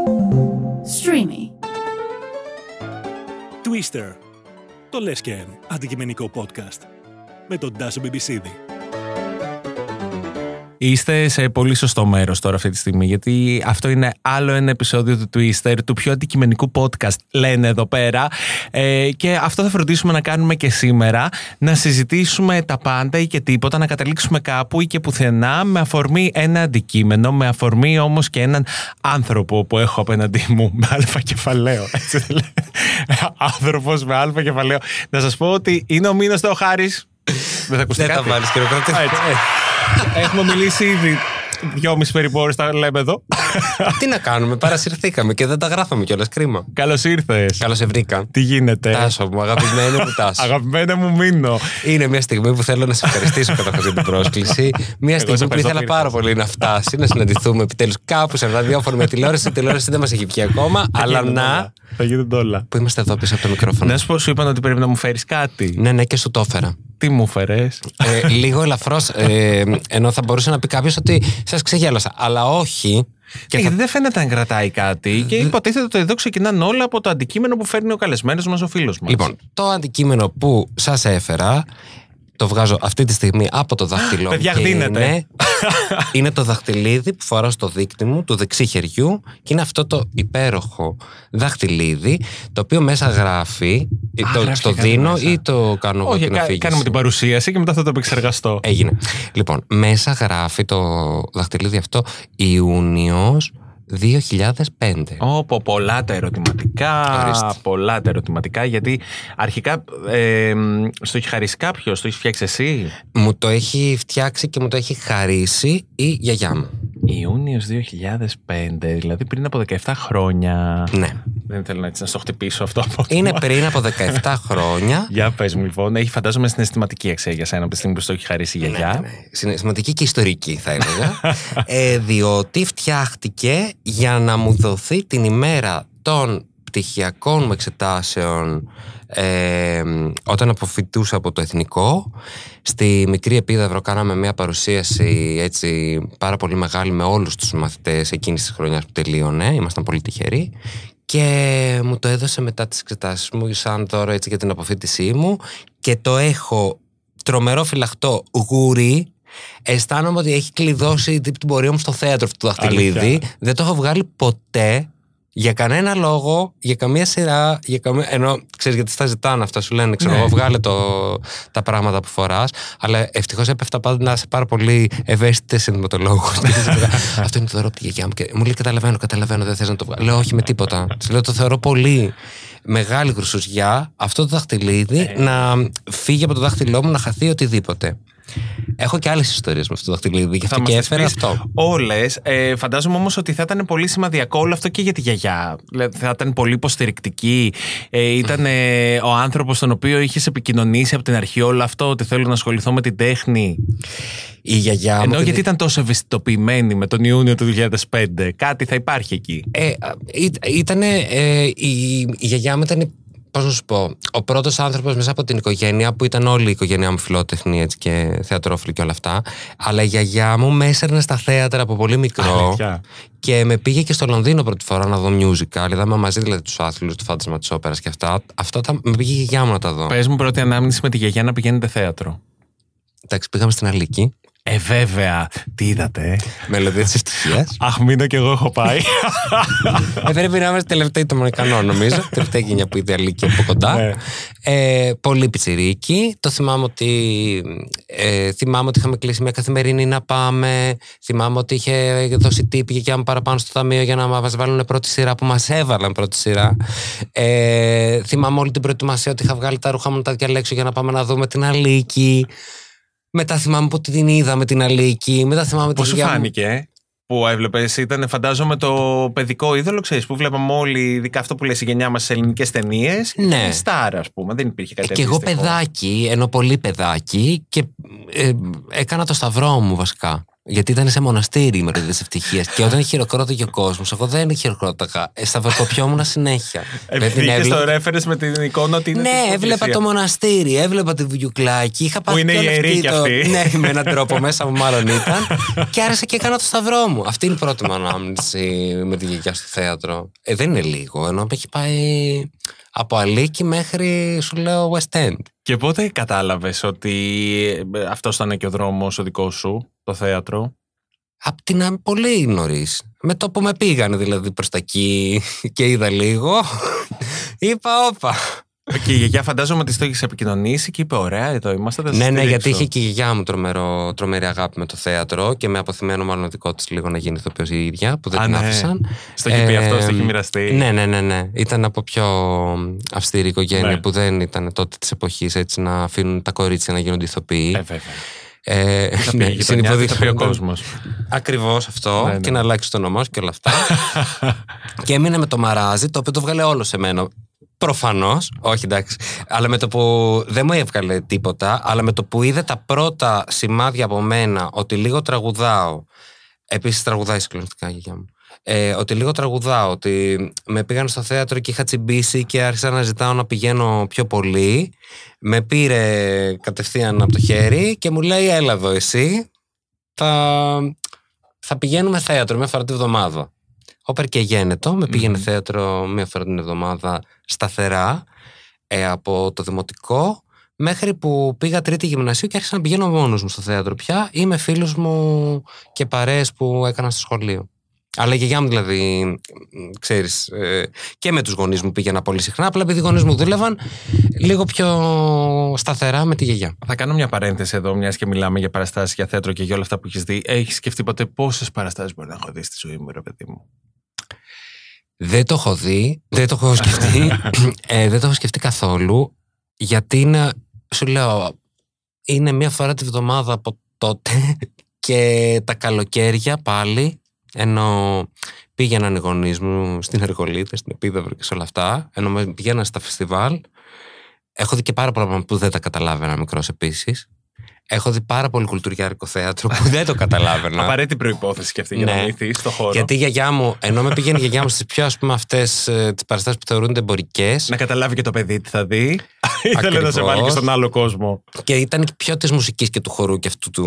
Streamy. Twister. Το λες και αντικειμενικό podcast. Με τον Τάσο Μπιμπισίδη. Είστε σε πολύ σωστό μέρος τώρα αυτή τη στιγμή, γιατί αυτό είναι άλλο ένα επεισόδιο του Twister, του πιο αντικειμενικού podcast, λένε εδώ πέρα. Ε, και αυτό θα φροντίσουμε να κάνουμε και σήμερα. Να συζητήσουμε τα πάντα ή και τίποτα, να καταλήξουμε κάπου ή και πουθενά, με αφορμή ένα αντικείμενο, με αφορμή όμως και έναν άνθρωπο που έχω απέναντί μου, με αλφα κεφαλαίο. Έτσι δεν λέει. Άνθρωπος με αλφα κεφαλαίο. Να σας πω ότι είναι ο μήνα του Χάρη. Δεν θα ακουστεί Δεν θα κάτι. βάλεις χειροκρότημα. Α, έτσι. Έχουμε μιλήσει ήδη δυόμιση περίπου ώρες, τα λέμε εδώ. Τι να κάνουμε, παρασυρθήκαμε και δεν τα γράφαμε κιόλας. Κρίμα. Καλώς ήρθες. Καλώς σε βρήκα. Τι γίνεται; Τάσο μου, αγαπημένο μου Τάσο. Αγαπημένα μου μείνω. Είναι μια στιγμή που θέλω να σε ευχαριστήσω καταρχά για την πρόσκληση. Μια σε στιγμή που ευχαριστώ ήθελα που ήρθες. πάρα πολύ να φτάσει, να συναντηθούμε επιτέλους κάπου σε ραδιόφωνο με τηλεόραση. Η τηλεόραση δεν μας έχει βγει ακόμα, αλλά να. Θα γίνονται όλα. Που είμαστε εδώ πίσω από το μικρόφωνο; Να σου πω, σου είπαν ότι πρέπει να μου φέρεις κάτι. Ναι, ναι, και σου το έφερα. Τι μου φέρε. ε, λίγο ελαφρώς. Ε, ενώ θα μπορούσε να πει κάποιος ότι σας ξεγέλασα. Αλλά όχι. Και θα... Γιατί δεν φαίνεται να κρατάει κάτι και υποτίθεται ότι εδώ ξεκινάνε όλα από το αντικείμενο που φέρνει ο καλεσμένος μας, ο φίλος μας. Λοιπόν, το αντικείμενο που σας έφερα το βγάζω αυτή τη στιγμή από το δάχτυλό μου. Παιδιά, και γδίνετε. Είναι, είναι το δαχτυλίδι που φοράω στο δίκτυ μου, του δεξί χεριού, και είναι αυτό το υπέροχο δαχτυλίδι, το οποίο μέσα γράφει. Α, το, γράφει το κάτι δίνω μέσα. ή το κάνω εγώ Όχι, την κα- αφήγηση. κάνουμε την παρουσίαση και μετά θα το επεξεργαστώ. Έγινε. Λοιπόν, μέσα γράφει το δαχτυλίδι αυτό Ιούνιος 2005. Όπο, πολλά τα ερωτηματικά. Ορίστε. Πολλά τα ερωτηματικά, γιατί αρχικά ε, μ, στο έχεις χαρίσει κάποιος, το έχεις φτιάξει εσύ; Μου το έχει φτιάξει και μου το έχει χαρίσει η γιαγιά μου. Ιούνιος 2005, δηλαδή πριν από 17 χρόνια. Ναι. Δεν θέλω να, έτσι, να στο χτυπήσω αυτό από Είναι πριν από 17 χρόνια. Για πες μου λοιπόν, έχει φαντάζομαι συναισθηματική αξία για σένα από τη στιγμή που στο έχει χαρίσει η γιαγιά. Ναι, ναι. Συναισθηματική και ιστορική θα έλεγα. ε, διότι φτιάχτηκε για να μου δοθεί την ημέρα των πτυχιακών μου εξετάσεων ε, όταν αποφυτούσα από το εθνικό στη μικρή επίδαυρο κάναμε μια παρουσίαση έτσι πάρα πολύ μεγάλη με όλους τους μαθητές εκείνης της χρονιάς που τελείωνε. Ήμασταν πολύ τυχεροί. Και μου το έδωσε μετά τις εξετάσεις μου σαν δώρο έτσι για την αποφύτισή μου. Και το έχω τρομερό φυλαχτό γούρι. Αισθάνομαι ότι έχει κλειδώσει την πορεία μου στο θέατρο αυτό το δαχτυλίδι. Αλήθεια. δεν το έχω βγάλει ποτέ για κανένα λόγο, για καμία σειρά, για καμία... ενώ ξέρεις γιατί στα ζητάνε αυτά, σου λένε, ξέρω Ναι. εγώ, βγάλε το, τα πράγματα που φοράς. Αλλά ευτυχώς έπεφτα πάντα να είσαι πάρα πολύ ευαίσθητη συνδυματολόγος. Αυτό είναι το δώρο από τη γιαγιά μου. Και μου λέει: Καταλαβαίνω, καταλαβαίνω, δεν θες να το βγάλει. Λέω: Όχι με τίποτα. Της λέω: Το θεωρώ πολύ μεγάλη γρουσουζιά αυτό το δαχτυλίδι να φύγει από το δάχτυλό μου να χαθεί οτιδήποτε. Έχω και άλλες ιστορίες με αυτό το δαχτυλίδι, γι' αυτό και έφερα αυτό. Όλες. Ε, φαντάζομαι όμως ότι θα ήταν πολύ σημαδιακό όλο αυτό και για τη γιαγιά. Δηλαδή, θα ήταν πολύ υποστηρικτική. Ε, ήταν ε, ο άνθρωπος τον οποίο είχες επικοινωνήσει από την αρχή όλο αυτό, ότι θέλω να ασχοληθώ με την τέχνη. Η γιαγιά μου. Ενώ και γιατί δι- ήταν τόσο ευαισθητοποιημένη με τον Ιούνιο του 2005. Κάτι θα υπάρχει εκεί. Ε, ήταν. Ε, η, η γιαγιά μου ήταν. Πώς να σου πω, ο πρώτος άνθρωπος μέσα από την οικογένεια που ήταν όλη η οικογένειά μου φιλότεχνη έτσι, και θεατρόφιλη και όλα αυτά. Αλλά η γιαγιά μου με έσαιρνε στα θέατρα από πολύ μικρό. Αλήθεια. Και με πήγε και στο Λονδίνο πρώτη φορά να δω musical. Είδαμε μαζί δηλαδή τους άθλους, το φάντασμα της όπερας και αυτά. Αυτά τα, με πήγε η γιαγιά μου να τα δω. Πες μου πρώτη ανάμνηση με τη γιαγιά να πηγαίνετε θέατρο. Εντάξει, πήγαμε στην Αλίκη. Ε, βέβαια. Τι είδατε; ε; Μελωδία της ευτυχία. Αχ, μείνω κι εγώ έχω πάει. ε, πρέπει να είμαστε τελευταίοι των Μονικανών, νομίζω. Τελευταία γενιά που είδε Αλίκη από κοντά. Ναι. ε, πολύ πιτσιρίκι. Το θυμάμαι ότι, ε, θυμάμαι ότι είχαμε κλείσει μια καθημερινή να πάμε. Θυμάμαι ότι είχε δώσει τύπη για να παραπάνω στο ταμείο για να μας βάλουν πρώτη σειρά που μας έβαλαν πρώτη σειρά. Ε, θυμάμαι όλη την προετοιμασία ότι είχα βγάλει τα ρούχα μου να τα διαλέξω για να πάμε να δούμε την Αλίκη. Μετά θυμάμαι που την είδαμε την Αλίκη. Μετά θυμάμαι Πώς τη σου γιαγιά μου. φάνηκε, ε; που έβλεπες, ήταν φαντάζομαι το παιδικό είδωλο, ξέρεις, που βλέπαμε όλοι, ειδικά αυτό που λες η γενιά μας στι ελληνικές ταινίες. Ναι. Στάρα, ας πούμε, δεν υπήρχε κάτι Και εγώ αντίστοιχο. παιδάκι, ενώ πολύ παιδάκι, και ε, έκανα το σταυρό μου βασικά. Γιατί ήταν σε μοναστήρι η μερίδα της ευτυχίας. και όταν χειροκρότηκε ο κόσμος, εγώ δεν χειροκρόταγα. Ε, Σταυροκοπιόμουν συνέχεια. Επειδή Δεν το έβλεπα- reference με την εικόνα ότι είναι. ναι, στην έβλεπα εκκλησία. το μοναστήρι, έβλεπα τη Βουγιουκλάκη. Είχα πάθει είναι και όλη ιερή κι το- αυτή. Ναι, με έναν τρόπο μέσα μου μάλλον ήταν. και άρεσε και έκανα το σταυρό μου. Αυτή είναι η πρώτη μου ανάμνηση με τη γιαγιά στο θέατρο. Ε, δεν είναι λίγο, ενώ με έχει πάει από Αλίκη μέχρι, σου λέω, West End. Και πότε κατάλαβες ότι αυτός ήταν και ο δρόμος ο δικός σου, το θέατρο; Απ' την α- πολύ νωρίς. Με το που με πήγανε δηλαδή προς τα εκεί και είδα λίγο, είπα όπα. Και η γιαγιά φαντάζομαι ότι το έχεις επικοινωνήσει και είπε: Ωραία, εδώ είμαστε. θα ναι, ναι, στηρίξω». γιατί είχε και η γιαγιά μου τρομερό, τρομερή αγάπη με το θέατρο και με αποθυμένο μάλλον δικό της λίγο να γίνει ηθοποιός η ίδια, που δεν Α, την ναι. άφησαν. Στο έχει πει αυτός, Ε, στο έχει μοιραστεί. Ναι, ναι, ναι, ναι. Ήταν από πιο αυστηρή οικογένεια Ναι. που δεν ήταν τότε της εποχής έτσι να αφήνουν τα κορίτσια να γίνονται ηθοποιοί. Ε, βέβαια. Ε, Θα ναι, πει η γειτονιά, συνυποδείχτα θα πει ο ήταν- κόσμος. Ακριβώς αυτό. Ναι, ναι. Και να αλλάξει το όνομά σου και όλα αυτά. και έμεινε με το μαράζι, το οποίο το βγάλε όλο σε μένα. Προφανώς, όχι εντάξει. Αλλά με το που δεν μου έβγαλε τίποτα, αλλά με το που είδε τα πρώτα σημάδια από μένα ότι λίγο τραγουδάω. Επίσης τραγουδάει συγκλονιστικά η γιαγιά μου. Ε, ότι λίγο τραγουδάω, ότι με πήγαν στο θέατρο και είχα τσιμπήσει και άρχισα να ζητάω να πηγαίνω πιο πολύ. Με πήρε κατευθείαν από το χέρι και μου λέει: Έλα εδώ, εσύ. Θα, θα πηγαίνουμε θέατρο μια φορά τη βδομάδα. Όπερ και γένετο, με πήγαινε Μμμ. θέατρο μια φορά την εβδομάδα σταθερά ε, από το δημοτικό μέχρι που πήγα τρίτη γυμνασίου και άρχισα να πηγαίνω μόνος μου στο θέατρο πια ή με φίλους μου και παρέες που έκανα στο σχολείο. Αλλά η γιαγιά μου δηλαδή, μ, ξέρεις, ε, και με τους γονείς μου πήγαινα πολύ συχνά, απλά επειδή οι γονείς μου δούλευαν λίγο πιο σταθερά με τη γιαγιά. Θα κάνω μια παρένθεση εδώ, μιας και μιλάμε για παραστάσεις, για θέατρο και για όλα αυτά που έχεις δει. Έχεις σκεφτεί ποτέ πόσες παραστάσεις μπορεί να έχω δει στη ζωή μου, ρε παιδί μου; Δεν το έχω δει, δεν το έχω σκεφτεί, ε, δεν το έχω σκεφτεί καθόλου, γιατί είναι, σου λέω, είναι μία φορά τη βδομάδα από τότε και τα καλοκαίρια πάλι, ενώ πήγαιναν οι γονείς μου στην Εργολίτε, στην Επίδαυρο και σε όλα αυτά, ενώ με πηγαίναν στα φεστιβάλ. Έχω δει και πάρα πολλά πράγματα που δεν τα καταλάβαινα μικρός επίσης. Έχω δει πάρα πολύ κουλτουριάρικο θέατρο που δεν το καταλάβαινα. Απαραίτητη προπόθεση και αυτή για να Ναι. μυθεί στο χώρο. Γιατί η γιαγιά μου, ενώ με πήγαινε η γιαγιά μου στις πιο ας πούμε αυτές τις παραστάσεις που θεωρούνται εμπορικές Να καταλάβει και το παιδί τι θα δει. Ήθελε να σε βάλει και στον άλλο κόσμο. και ήταν και πιο της μουσικής και του χορού και αυτού του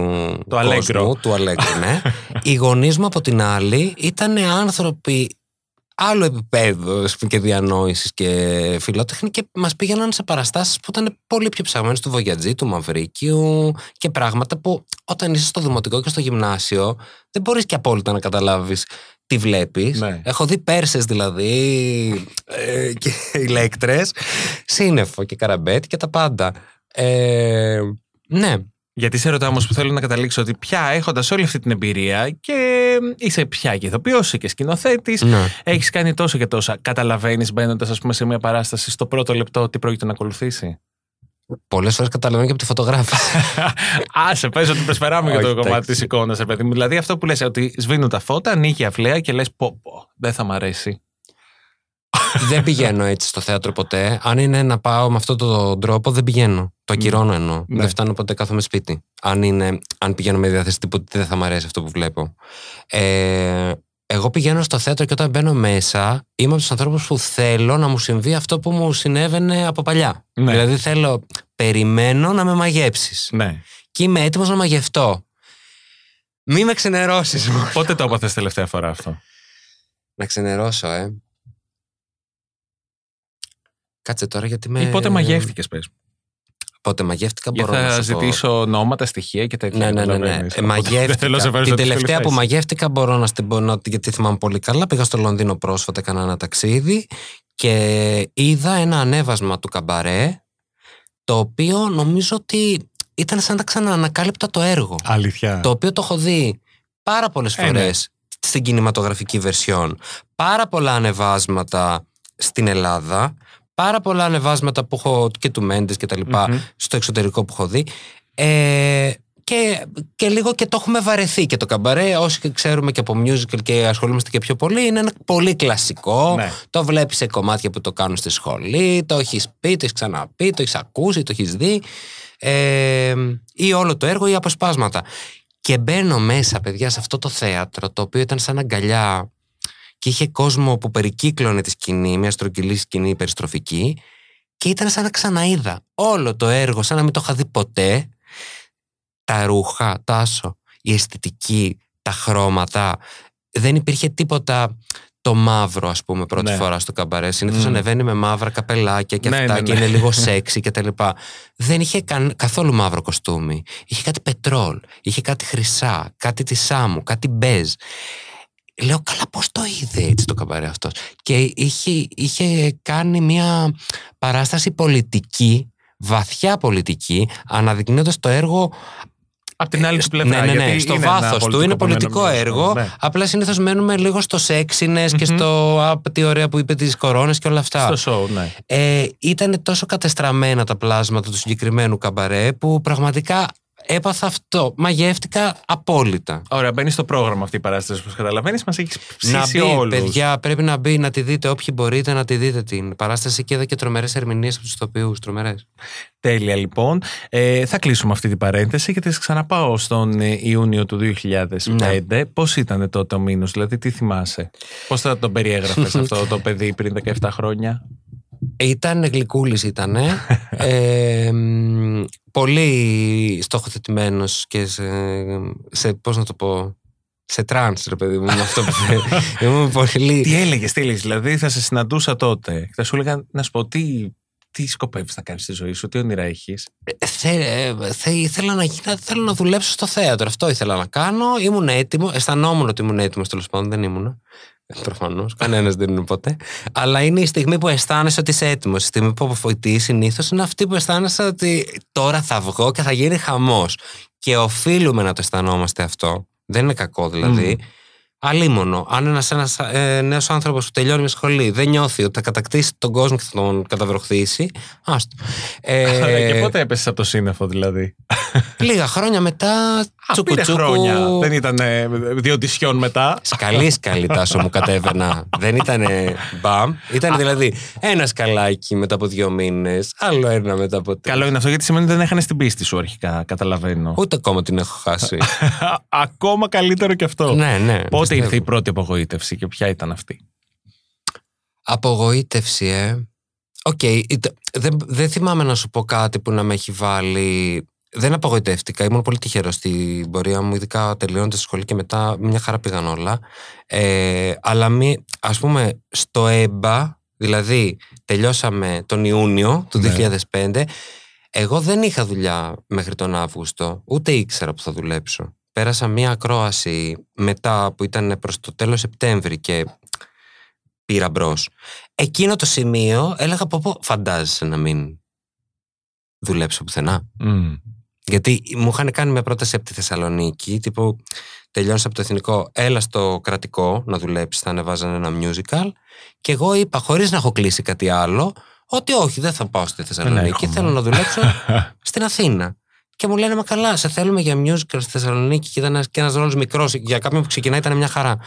Το Allegro. κόσμου, του Αλέγκρο, ναι. οι γονείς μου από την άλλη ήταν άνθρωποι άλλο επίπεδο ας πούμε, και διανόησης και φιλότεχνη και μας πήγαιναν σε παραστάσεις που ήταν πολύ πιο ψαγμένες του Βογιατζή, του Μαυρίκιου και πράγματα που όταν είσαι στο δημοτικό και στο γυμνάσιο δεν μπορείς και απόλυτα να καταλάβεις τι βλέπεις. Ναι. Έχω δει Πέρσες δηλαδή ε, και ηλέκτρες σύννεφο και καραμπέτ και τα πάντα. Ε, ναι, Γιατί σε ρωτάω όμως που θέλω να καταλήξω ότι πια έχοντας όλη αυτή την εμπειρία και είσαι πια και ηθοποιός και σκηνοθέτης, ναι. έχεις κάνει τόσο και τόσα. Καταλαβαίνεις μπαίνοντας, ας πούμε, σε μια παράσταση στο πρώτο λεπτό τι πρόκειται να ακολουθήσει; Πολλές φορές καταλαβαίνω και από τη φωτογράφηση. Άσε, πες ότι προσφεράμε για το Όχι, κομμάτι εντάξει. της εικόνας, ρε παιδί μου. Δηλαδή αυτό που λες ότι σβήνουν τα φώτα, ανοίγει η αυλαία και λες: Πω, πω, δεν θα μ' αρέσει. Δεν πηγαίνω έτσι στο θέατρο ποτέ. Αν είναι να πάω με αυτόν τον τρόπο, δεν πηγαίνω. Το ακυρώνω εννοώ. Ναι. Δεν φτάνω ποτέ κάθομαι σπίτι. Αν, είναι, αν πηγαίνω με διάθεση τίποτα, δεν θα μου αρέσει αυτό που βλέπω. Ε, εγώ πηγαίνω στο θέατρο και όταν μπαίνω μέσα, είμαι από τους ανθρώπους που θέλω να μου συμβεί αυτό που μου συνέβαινε από παλιά. Ναι. Δηλαδή θέλω, περιμένω να με μαγέψεις. Ναι. Και είμαι έτοιμος να μαγευτώ. Μη με ξενερώσεις. Πότε το έπαθες τελευταία φορά αυτό; να ξενερώσω, ε. Κάτσε τώρα γιατί με. Ή πότε μαγεύτηκες, πες. Πότε μαγεύτηκα, Για μπορώ να θα σου πω. ζητήσω ονόματα, στοιχεία και τέτοια. Ναι, ναι, ναι. ναι. καταλαβαίνεις. Ε, Οπότε δεν θέλω να σε μαγεύτηκα. φέρω Την σε τελευταία δύσκολη που θέση. μαγεύτηκα μπορώ να στην πω να- γιατί θυμάμαι πολύ καλά. Πήγα στο Λονδίνο πρόσφατα, έκανα ένα ταξίδι και είδα ένα ανέβασμα του καμπαρέ το οποίο νομίζω ότι ήταν σαν να ξαναανακάλυπτα το έργο. Αλήθεια. Το οποίο το έχω δει πάρα πολλές Ε, ναι. φορές στην κινηματογραφική βερσιόν. Πάρα πολλά ανεβάσματα στην Ελλάδα. Πάρα πολλά ανεβάσματα που έχω και του Μέντες και τα λοιπά Μμμ. στο εξωτερικό που έχω δει. Ε, και, και λίγο και το έχουμε βαρεθεί και το καμπαρέ. Όσοι και ξέρουμε και από musical και ασχολούμαστε και πιο πολύ, είναι ένα πολύ κλασικό. Ναι. Το βλέπεις σε κομμάτια που το κάνουν στη σχολή, το έχεις πει, το έχεις ξαναπεί, το έχεις ακούσει, το έχεις δει. Ε, ή όλο το έργο ή αποσπάσματα. Και μπαίνω μέσα, παιδιά, σε αυτό το θέατρο, το οποίο ήταν σαν αγκαλιά και είχε κόσμο που περικύκλωνε τη σκηνή, μια στρογγυλή σκηνή περιστροφική και ήταν σαν να ξαναείδα όλο το έργο, σαν να μην το είχα δει ποτέ. Τα ρούχα, τάσο, η αισθητική, τα χρώματα. Δεν υπήρχε τίποτα το μαύρο, ας πούμε, πρώτη Ναι. φορά στο καμπαρέ. Συνήθως Μμμ. ανεβαίνει με μαύρα καπελάκια και Ναι, αυτά ναι, και ναι. είναι λίγο σεξι και τα λοιπά. Δεν είχε καν, καθόλου μαύρο κοστούμι. Είχε κάτι πετρόλ, είχε κάτι χρυσά, κάτι τη σάμου, κάτι μπέζ. Λέω καλά πώς το είδε έτσι το καμπαρέ αυτός. Και είχε, είχε κάνει μια παράσταση πολιτική, βαθιά πολιτική, αναδεικνύοντας το έργο Απ' την άλλη του πλευρά. ναι, ναι, ναι. γιατί Στο είναι ένα βάθο του είναι πολιτικό πολιτικοποιημένο έργο. μήνυμα, ναι. Απλά συνήθως μένουμε λίγο στο sexiness και Μμμ. στο απ, τι ωραία που είπε τις κορώνες και όλα αυτά. Στο show, ναι. Ε, ήταν τόσο κατεστραμμένα τα πλάσματα του συγκεκριμένου καμπαρέ που πραγματικά έπαθα αυτό. Μαγεύτηκα απόλυτα. Ωραία, μπαίνει στο πρόγραμμα αυτή η παράσταση, όπως καταλαβαίνεις. Μας έχεις Να ψήσει μπει, όλους. παιδιά, πρέπει να μπει, να τη δείτε. Όποιοι μπορείτε να τη δείτε την παράσταση και είδα και τρομερές ερμηνείες από τους ηθοποιού. Τρομερές. Τέλεια, λοιπόν. Ε, θα κλείσουμε αυτή την παρένθεση και θα σε ξαναπάω στον ε, Ιούνιο του 2005. Ναι. Πώς ήταν τότε ο μήνος, δηλαδή, τι θυμάσαι; Πώς θα τον περιέγραφες αυτό το παιδί πριν 17 χρόνια; Ήταν γλυκούλης, ήταν. ε, μ, πολύ στοχοθετημένος και σε, σε. Πώς να το πω. Σε trance ρε παιδί μου, με αυτό που θε- Ήμουν πολύ. τι έλεγες, τι έλεγες, δηλαδή, θα σε συναντούσα τότε. Θα σου έλεγα να σου πω τι, τι σκοπεύεις να κάνεις στη ζωή σου, τι όνειρα έχεις; Θε, ε, θε, ήθελα να, γίνω- θέλω να δουλέψω στο θέατρο. Αυτό ήθελα να κάνω. Ήμουν έτοιμο. Αισθανόμουν ότι ήμουν έτοιμος τέλος πάντων. Δεν ήμουν. Προφανώς. Κανένας δεν είναι ποτέ. Αλλά είναι η στιγμή που αισθάνεσαι ότι είσαι έτοιμος. Η στιγμή που αποφοητεί συνήθως είναι αυτή που αισθάνεσαι ότι τώρα θα βγω και θα γίνει χαμός. Και οφείλουμε να το αισθανόμαστε αυτό. Δεν είναι κακό δηλαδή. Αλίμονο. Αν ένας ένας, ε, νέος άνθρωπος που τελειώνει μια σχολή δεν νιώθει ότι θα κατακτήσει τον κόσμο και θα τον καταβροχθήσει, άστο. Ε, και πότε έπεσες από το σύννεφο, δηλαδή; Λίγα χρόνια μετά, Α, τσούκου πήρε τσούκου. χρόνια. Δεν ήταν ε, δύο τυσιών μετά. Σκαλί σκαλί τάσο μου κατέβαινα. Δεν ήταν μπαμ. Ήταν δηλαδή ένα σκαλάκι μετά από δύο μήνες, άλλο ένα μετά από τρία. Καλό είναι αυτό γιατί σημαίνει ότι δεν έχανε την πίστη σου αρχικά, καταλαβαίνω. Ούτε ακόμα την έχω χάσει. Ακόμα καλύτερο και αυτό. ναι, ναι. Πότε πιστεύω. ήρθε η πρώτη απογοήτευση και ποια ήταν αυτή; Απογοήτευση, ε. Οκ, ήταν- δεν, δεν θυμάμαι να σου πω κάτι που να με έχει βάλει. Δεν απογοητεύτηκα. Ήμουν πολύ τυχερός στην πορεία μου, ειδικά τελειώνοντας τη σχολή και μετά μια χαρά πήγαν όλα. Ε, αλλά μη, ας πούμε στο ΕΜΠΑ, δηλαδή τελειώσαμε τον Ιούνιο του Ναι. 2005, εγώ δεν είχα δουλειά μέχρι τον Αύγουστο, ούτε ήξερα που θα δουλέψω. Πέρασα μια ακρόαση μετά που ήταν προς το τέλος Σεπτέμβρη και πήρα μπρος. Εκείνο το σημείο έλεγα πω πω φαντάζεσαι να μην δουλέψω πουθενά. Μμ. Γιατί μου είχαν κάνει μια πρόταση από τη Θεσσαλονίκη, τύπου τελειώνεις από το εθνικό, έλα στο κρατικό να δουλέψεις, θα ανεβάζανε ένα musical και εγώ είπα χωρίς να έχω κλείσει κάτι άλλο, ότι όχι δεν θα πάω στη Θεσσαλονίκη, έρχομαι. θέλω να δουλέψω στην Αθήνα. Και μου λένε, Μα καλά, σε θέλουμε για musical στη Θεσσαλονίκη και ήταν ένας, και ένας ρόλος μικρός. Για κάποιον που ξεκινάει ήταν μια χαρά.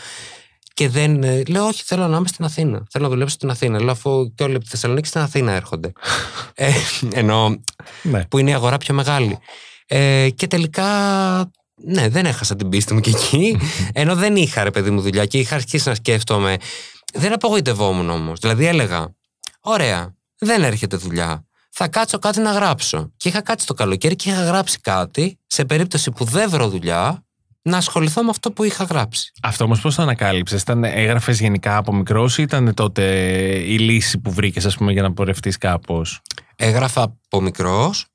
Και δεν. ε, λέω, Όχι, θέλω να είμαι στην Αθήνα. Θέλω να δουλέψω στην Αθήνα. Λέω, αφού και όλοι από τη Θεσσαλονίκη στην Αθήνα έρχονται. ε, ενώ Ναι. που είναι η αγορά πιο μεγάλη. Ε, και τελικά, ναι, δεν έχασα την πίστη μου και εκεί. ενώ δεν είχα ρε παιδί μου δουλειά και είχα αρχίσει να σκέφτομαι. Δεν απογοητευόμουν όμως. Δηλαδή έλεγα, Ωραία, δεν έρχεται δουλειά. Θα κάτσω κάτι να γράψω. Και είχα κάτσει το καλοκαίρι και είχα γράψει κάτι σε περίπτωση που δεν βρω δουλειά να ασχοληθώ με αυτό που είχα γράψει. Αυτό όμως πώς το ανακάλυψες, ήταν έγραφες γενικά από μικρός ή ήταν τότε η λύση που βρήκες, ας πούμε, για να πορευτείς κάπως; Έγραφα από μικρός.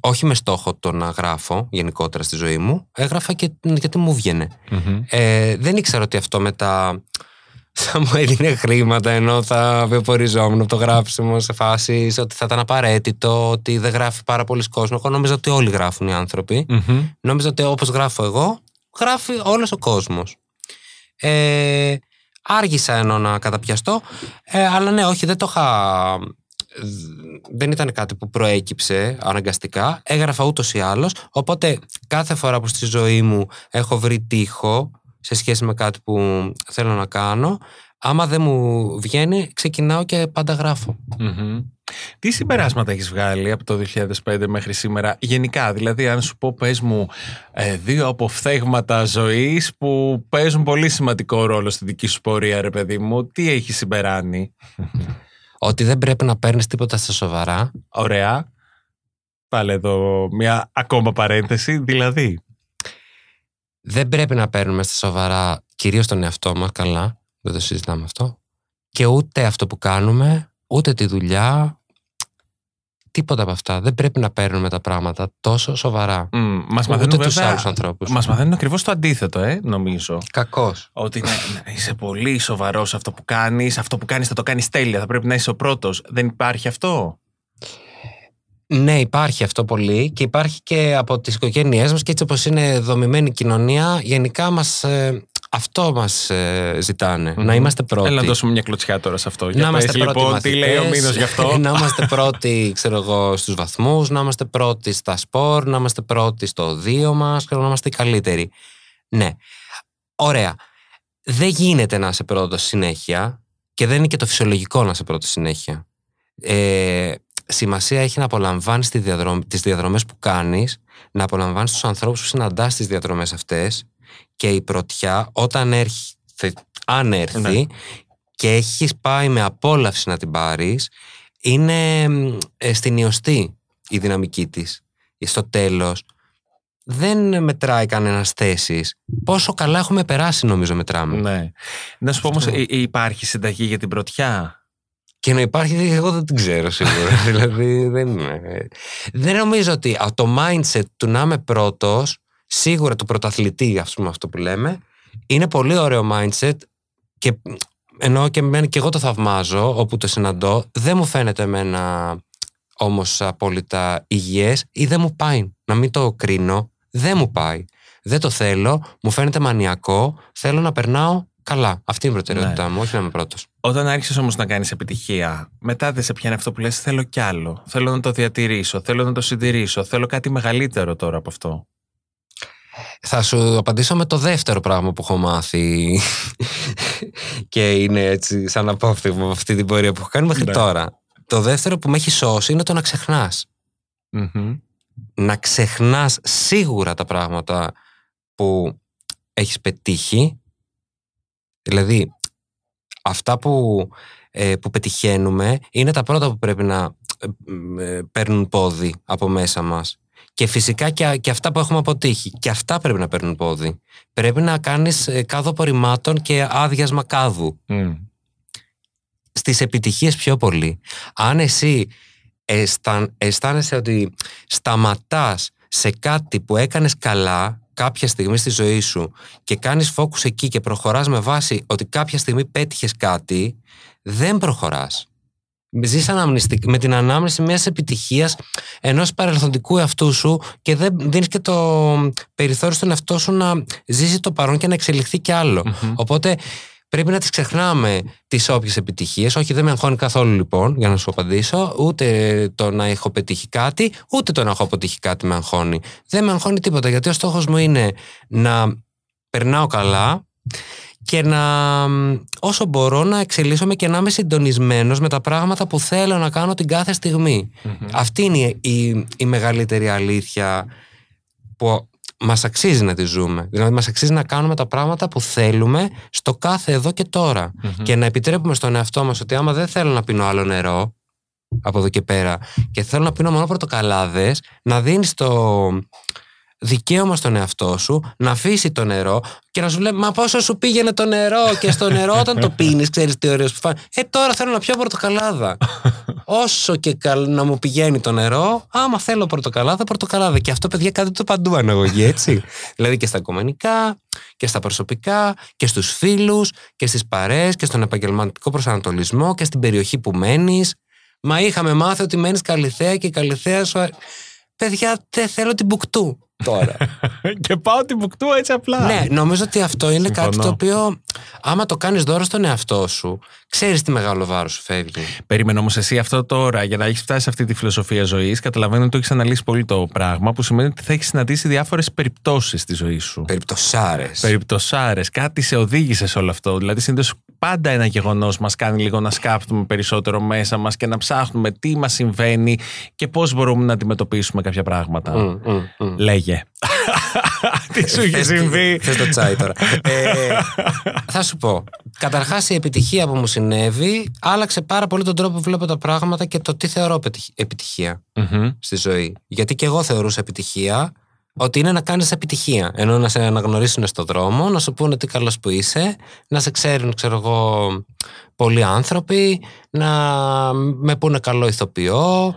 όχι με στόχο το να γράφω γενικότερα στη ζωή μου. Έγραφα και γιατί μου βγαινε. Ε, δεν ήξερα ότι αυτό μετά θα μου έδινε χρήματα ενώ θα βιοποριζόμουν από το γράψιμο σε φάσεις ότι θα ήταν απαραίτητο, ότι δεν γράφει πάρα πολλοί κόσμο. Εγώ νόμιζα ότι όλοι γράφουν οι άνθρωποι. Νόμιζα ότι όπως γράφω εγώ, γράφει όλος ο κόσμος. Ε, άργησα ενώ να καταπιαστώ, ε, αλλά ναι, όχι, δεν το είχα... Δεν ήταν κάτι που προέκυψε αναγκαστικά. Έγραφα ούτως ή άλλως. Οπότε κάθε φορά που στη ζωή μου έχω βρει τείχο σε σχέση με κάτι που θέλω να κάνω, άμα δεν μου βγαίνει, ξεκινάω και πάντα γράφω. Τι συμπεράσματα έχεις βγάλει από το 2005 μέχρι σήμερα, γενικά; Δηλαδή, αν σου πω, πες μου ε, δύο αποφθέγματα ζωής που παίζουν πολύ σημαντικό ρόλο στη δική σου πορεία, ρε παιδί μου, τι έχει συμπεράνει; Ότι δεν πρέπει να παίρνεις τίποτα στα σοβαρά. Ωραία. Πάλι εδώ μια ακόμα παρένθεση, δηλαδή. Δεν πρέπει να παίρνουμε στα σοβαρά κυρίως τον εαυτό μας καλά, δεν το συζητάμε αυτό, και ούτε αυτό που κάνουμε, ούτε τη δουλειά, τίποτα από αυτά. Δεν πρέπει να παίρνουμε τα πράγματα τόσο σοβαρά. Mm, μας Ούτε μαθαίνουν τους βέβαια- άλλους ανθρώπους. Μας μαθαίνουν ακριβώς το αντίθετο, ε, νομίζω. Κακός. Ότι ναι, ναι, είσαι πολύ σοβαρός σε αυτό που κάνεις. Αυτό που κάνεις θα το κάνεις τέλεια. Θα πρέπει να είσαι ο πρώτος. Δεν υπάρχει αυτό; Ναι, υπάρχει αυτό πολύ και υπάρχει και από τις οικογένειές μας και έτσι όπως είναι δομημένη η κοινωνία, γενικά μας, ε, αυτό μας ε, ζητανε Μμμ. να είμαστε πρώτοι. Έλα να δώσουμε μια κλωτσιά τώρα σε αυτό. να Για είμαστε πες, πρώτοι λοιπόν, μαθητές, τι λέει ο Μήνος γι' αυτό. να είμαστε πρώτοι, ξέρω εγώ, στους βαθμούς, να είμαστε πρώτοι στα σπορ, να είμαστε πρώτοι στο δύο μας, ξέρω, να είμαστε οι καλύτεροι. Ναι. Ωραία. Δεν γίνεται να είσαι πρώτος συνέχεια και δεν είναι και το φυσιολογικό να είσαι πρώτος συνέχεια. Ε, σημασία έχει να απολαμβάνεις τη διαδρομ, τις διαδρομές που κάνεις, να απολαμβάνεις τους ανθρώπους που συναντάς στις διαδρομές αυτές και η πρωτιά όταν έρθει, αν έρθει Ναι. και έχεις πάει με απόλαυση να την πάρεις είναι μ, ε, στην ιωστή η δυναμική της στο τέλος δεν μετράει κανένας θέση. Πόσο καλά έχουμε περάσει, νομίζω, μετράμε. Ναι. Να σου πω όμως, Αυτό. υπάρχει συνταγή για την πρωτιά; Και να υπάρχει, εγώ δεν την ξέρω σίγουρα. δηλαδή, δεν, είναι. δεν νομίζω ότι α, το mindset του να είμαι πρώτος, σίγουρα του πρωταθλητή, ας πούμε, αυτό που λέμε, είναι πολύ ωραίο mindset και ενώ και, εμένα- και εγώ το θαυμάζω όπου το συναντώ, δεν μου φαίνεται εμένα όμως απόλυτα υγιές ή δεν μου πάει. Να μην το κρίνω, δεν μου πάει. Δεν το θέλω, μου φαίνεται μανιακό, θέλω να περνάω καλά. Αυτή είναι η προτεραιότητά μου, όχι να είμαι πρώτος. Όταν άρχισες όμως να κάνεις επιτυχία, μετά δεν σε πιάνει αυτό που λες Θέλω κι άλλο. Θέλω να το διατηρήσω. Θέλω να το συντηρήσω. Θέλω κάτι μεγαλύτερο τώρα από αυτό. Θα σου απαντήσω με το δεύτερο πράγμα που έχω μάθει και είναι έτσι σαν απόφθηγμα από αυτή την πορεία που έχω κάνει μέχρι Ναι. τώρα. Το δεύτερο που με έχει σώσει είναι το να ξεχνάς. Μμμ. Να ξεχνάς σίγουρα τα πράγματα που έχεις πετύχει. Δηλαδή, αυτά που, ε, που πετυχαίνουμε είναι τα πρώτα που πρέπει να ε, ε, παίρνουν πόδι από μέσα μας. Και φυσικά και, και αυτά που έχουμε αποτύχει. Και αυτά πρέπει να παίρνουν πόδι. Πρέπει να κάνεις ε, κάδο απορριμμάτων και άδειασμα κάδου. Μμ. Στις επιτυχίες πιο πολύ. Αν εσύ αισθαν, αισθάνεσαι ότι σταματάς σε κάτι που έκανες καλά κάποια στιγμή στη ζωή σου και κάνεις focus εκεί και προχωράς με βάση ότι κάποια στιγμή πέτυχες κάτι, δεν προχωράς. Ζεις αναμνηστικ- με την ανάμνηση μιας επιτυχίας ενός παρελθοντικού εαυτού σου και δεν δίνεις και το περιθώριο στον εαυτό σου να ζήσει το παρόν και να εξελιχθεί κι άλλο. Μμμ. Οπότε πρέπει να τις ξεχνάμε τις όποιες επιτυχίες. Όχι, δεν με αγχώνει καθόλου λοιπόν, για να σου απαντήσω. Ούτε το να έχω πετύχει κάτι, ούτε το να έχω αποτύχει κάτι με αγχώνει. Δεν με αγχώνει τίποτα, γιατί ο στόχος μου είναι να περνάω καλά και να μ, όσο μπορώ να εξελίσσομαι και να είμαι συντονισμένος με τα πράγματα που θέλω να κάνω την κάθε στιγμή. Μμμ. Αυτή είναι η, η μεγαλύτερη αλήθεια που μας αξίζει να τη ζούμε. Δηλαδή μας αξίζει να κάνουμε τα πράγματα που θέλουμε στο κάθε εδώ και τώρα. Μμμ. Και να επιτρέπουμε στον εαυτό μας ότι άμα δεν θέλω να πίνω άλλο νερό από εδώ και πέρα και θέλω να πίνω μόνο πορτοκαλάδες, να δίνεις το δικαίωμα στον εαυτό σου να αφήσει το νερό και να σου λέει Μα πόσο σου πήγαινε το νερό και στο νερό όταν το πίνεις ξέρεις τι ωραίο σου φάνηκε. Ε, τώρα θέλω να πιω πορτοκαλάδα. Όσο και καλ, να μου πηγαίνει το νερό, άμα θέλω πορτοκαλάδα, πορτοκαλάδα. Και αυτό, παιδιά, κάτι το παντού αναγωγή, έτσι. δηλαδή και στα οικομενικά και στα προσωπικά και στους φίλους και στις παρέες και στον επαγγελματικό προσανατολισμό και στην περιοχή που μένεις. Μα είχαμε μάθει ότι μένεις καλυθέα και η καλυθέα σου... α- Παιδιά, δεν θέλω την μπουκτού τώρα. και πάω την μπουκτού έτσι απλά. ναι, νομίζω ότι αυτό είναι κάτι Συμφωνώ. το οποίο άμα το κάνεις δώρο στον εαυτό σου, ξέρεις τι μεγάλο βάρος σου φεύγει. Περίμενε όμως εσύ αυτό τώρα, για να έχεις φτάσει σε αυτή τη φιλοσοφία ζωής, καταλαβαίνω ότι το έχεις αναλύσει πολύ το πράγμα, που σημαίνει ότι θα έχεις συναντήσει διάφορες περιπτώσεις στη ζωή σου. Περιπτωσάρες. Περιπτωσάρες. Κάτι σε οδήγησε σε όλο αυτό. Δηλαδή, συνήθως πάντα ένα γεγονός μας κάνει λίγο να σκάπτουμε περισσότερο μέσα μας και να ψάχνουμε τι μας συμβαίνει και πώς μπορούμε να αντιμετωπίσουμε κάποια πράγματα. Μμ, μμ, μμ. Λέγε. τι σου είχε Θες- συμβεί; θες το τσάι τώρα. ε, θα σου πω. Καταρχάς, η επιτυχία που μου συνέβη άλλαξε πάρα πολύ τον τρόπο που βλέπω τα πράγματα και το τι θεωρώ πετυχ- επιτυχία Μμμ. στη ζωή. Γιατί και εγώ θεωρούσα επιτυχία ότι είναι να κάνεις επιτυχία. Ενώ να σε αναγνωρίσουν στον δρόμο, να σου πούνε τι καλός που είσαι, να σε ξέρουν, ξέρω εγώ, πολλοί άνθρωποι, να με πούνε καλό ηθοποιό.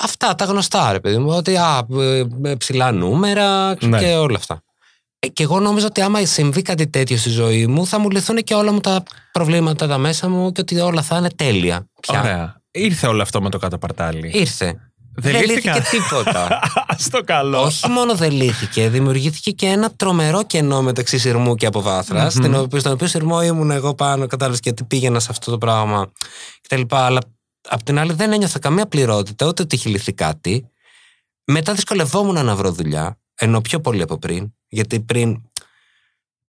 Αυτά τα γνωστά, ρε παιδί μου. Ότι α, ε, ε, ψηλά νούμερα Ναι. και όλα αυτά. Ε, Και εγώ νόμιζα ότι άμα συμβεί κάτι τέτοιο στη ζωή μου, θα μου λυθούν και όλα μου τα προβλήματα τα μέσα μου και ότι όλα θα είναι τέλεια. Πια. Ωραία. Ήρθε όλο αυτό με το κάτω παρτάλι. Ήρθε. Δεν Δεν, λύθηκαν. λύθηκε τίποτα. Στο καλό. Όχι μόνο δεν λύθηκε, δημιουργήθηκε και ένα τρομερό κενό μεταξύ σειρμού και αποβάθρας. Μμμ. Στον οποίο σειρμό ήμουν εγώ πάνω, κατάλαβες γιατί πήγαινα σε αυτό το πράγμα κτλ. Αλλά απ' την άλλη δεν ένιωθα καμία πληρότητα, ούτε ότι είχε λυθεί κάτι. Μετά δυσκολευόμουν να βρω δουλειά, ενώ πιο πολύ από πριν. Γιατί πριν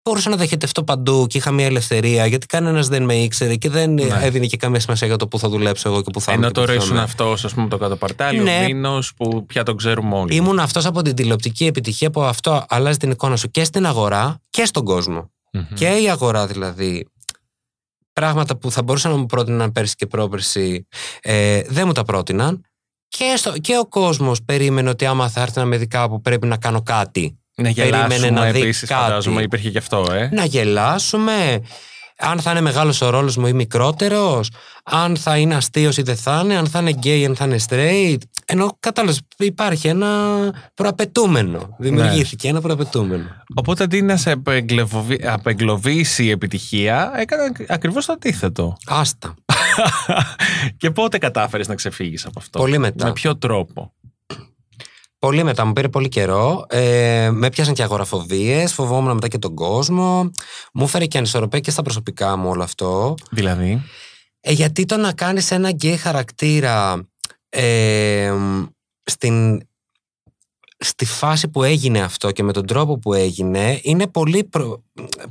μπορούσα να διαχειριστώ παντού και είχα μια ελευθερία, γιατί κανένας δεν με ήξερε και δεν Ναι. έδινε και καμία σημασία για το που θα δουλέψω εγώ και που θα είμαι. Ενώ και πού τώρα θα ήσουν είμαι. αυτός, ας πούμε, το κάτω παρτάλι, Ναι. ο Μήνος που πια τον ξέρουμε όλοι. Ήμουν αυτός από την τηλεοπτική επιτυχία που αυτό αλλάζει την εικόνα σου και στην αγορά και στον κόσμο. Μμμ. Και η αγορά δηλαδή. Πράγματα που θα μπορούσαν να μου πρότειναν πέρσι και πρόπερσι ε, δεν μου τα πρότειναν. Και, στο, και ο κόσμος περίμενε ότι άμα θα έρθει να με δει κάπου πρέπει να κάνω κάτι. Να περίμενε γελάσουμε να δει επίσης, κάτι. φαντάζομαι, υπήρχε και αυτό, ε. Να γελάσουμε. Αν θα είναι μεγάλος ο ρόλος μου ή μικρότερος. Αν θα είναι αστείο ή δεν θα είναι. Αν θα είναι gay, αν θα είναι straight. Ενώ κατάλαβες, υπάρχει ένα προαπαιτούμενο. Δημιουργήθηκε ένα προαπαιτούμενο. Οπότε αντί να σε απεγκλωβι- απεγκλωβίσει η επιτυχία, έκανε ακριβώς το αντίθετο. Άστα. και πότε κατάφερες να ξεφύγεις από αυτό; Πολύ μετά. Με ποιο τρόπο; Πολύ μετά, μου πήρε πολύ καιρό. Ε, με πιάσαν και αγοραφοβίες, φοβόμουν μετά και τον κόσμο. Μου έφερε και ανισορροπία και στα προσωπικά μου όλο αυτό. Δηλαδή; Ε, γιατί το να κάνεις ένα γκέι χαρακτήρα ε, στην, στη φάση που έγινε αυτό και με τον τρόπο που έγινε είναι πολύ, προ,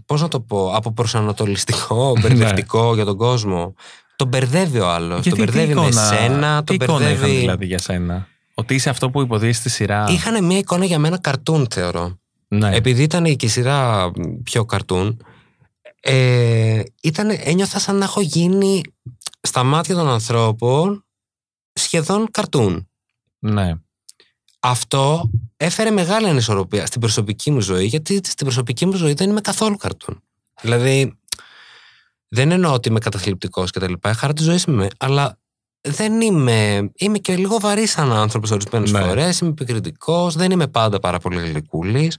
πώς να το πω, αποπροσανατολιστικό, μπερδευτικό για τον κόσμο. Τον μπερδεύει ο άλλος, τον Γιατί τι μπερδεύει με εικόνα- σένα, τι τον εικόνα είχαν μπερδεύει... δηλαδή για σένα; Ότι είσαι αυτό που υποδίεσαι στη σειρά. Είχαν μια εικόνα για μένα καρτούν θεωρώ. Ναι. Επειδή ήταν και η σειρά πιο καρτούν, ε, ήταν, ένιωθα σαν να έχω γίνει στα μάτια των ανθρώπων σχεδόν καρτούν. ναι. Αυτό έφερε μεγάλη ανισορροπία στην προσωπική μου ζωή, γιατί στην προσωπική μου ζωή δεν είμαι καθόλου καρτούν. Δηλαδή, δεν εννοώ ότι είμαι καταθλιπτικός και τα λοιπά, χαρά τη ζωή είμαι, αλλά δεν είμαι. Είμαι και λίγο βαρύς σαν άνθρωπος ορισμένες Ναι. φορές. Είμαι επικριτικός, δεν είμαι πάντα πάρα πολύ γλυκούλης.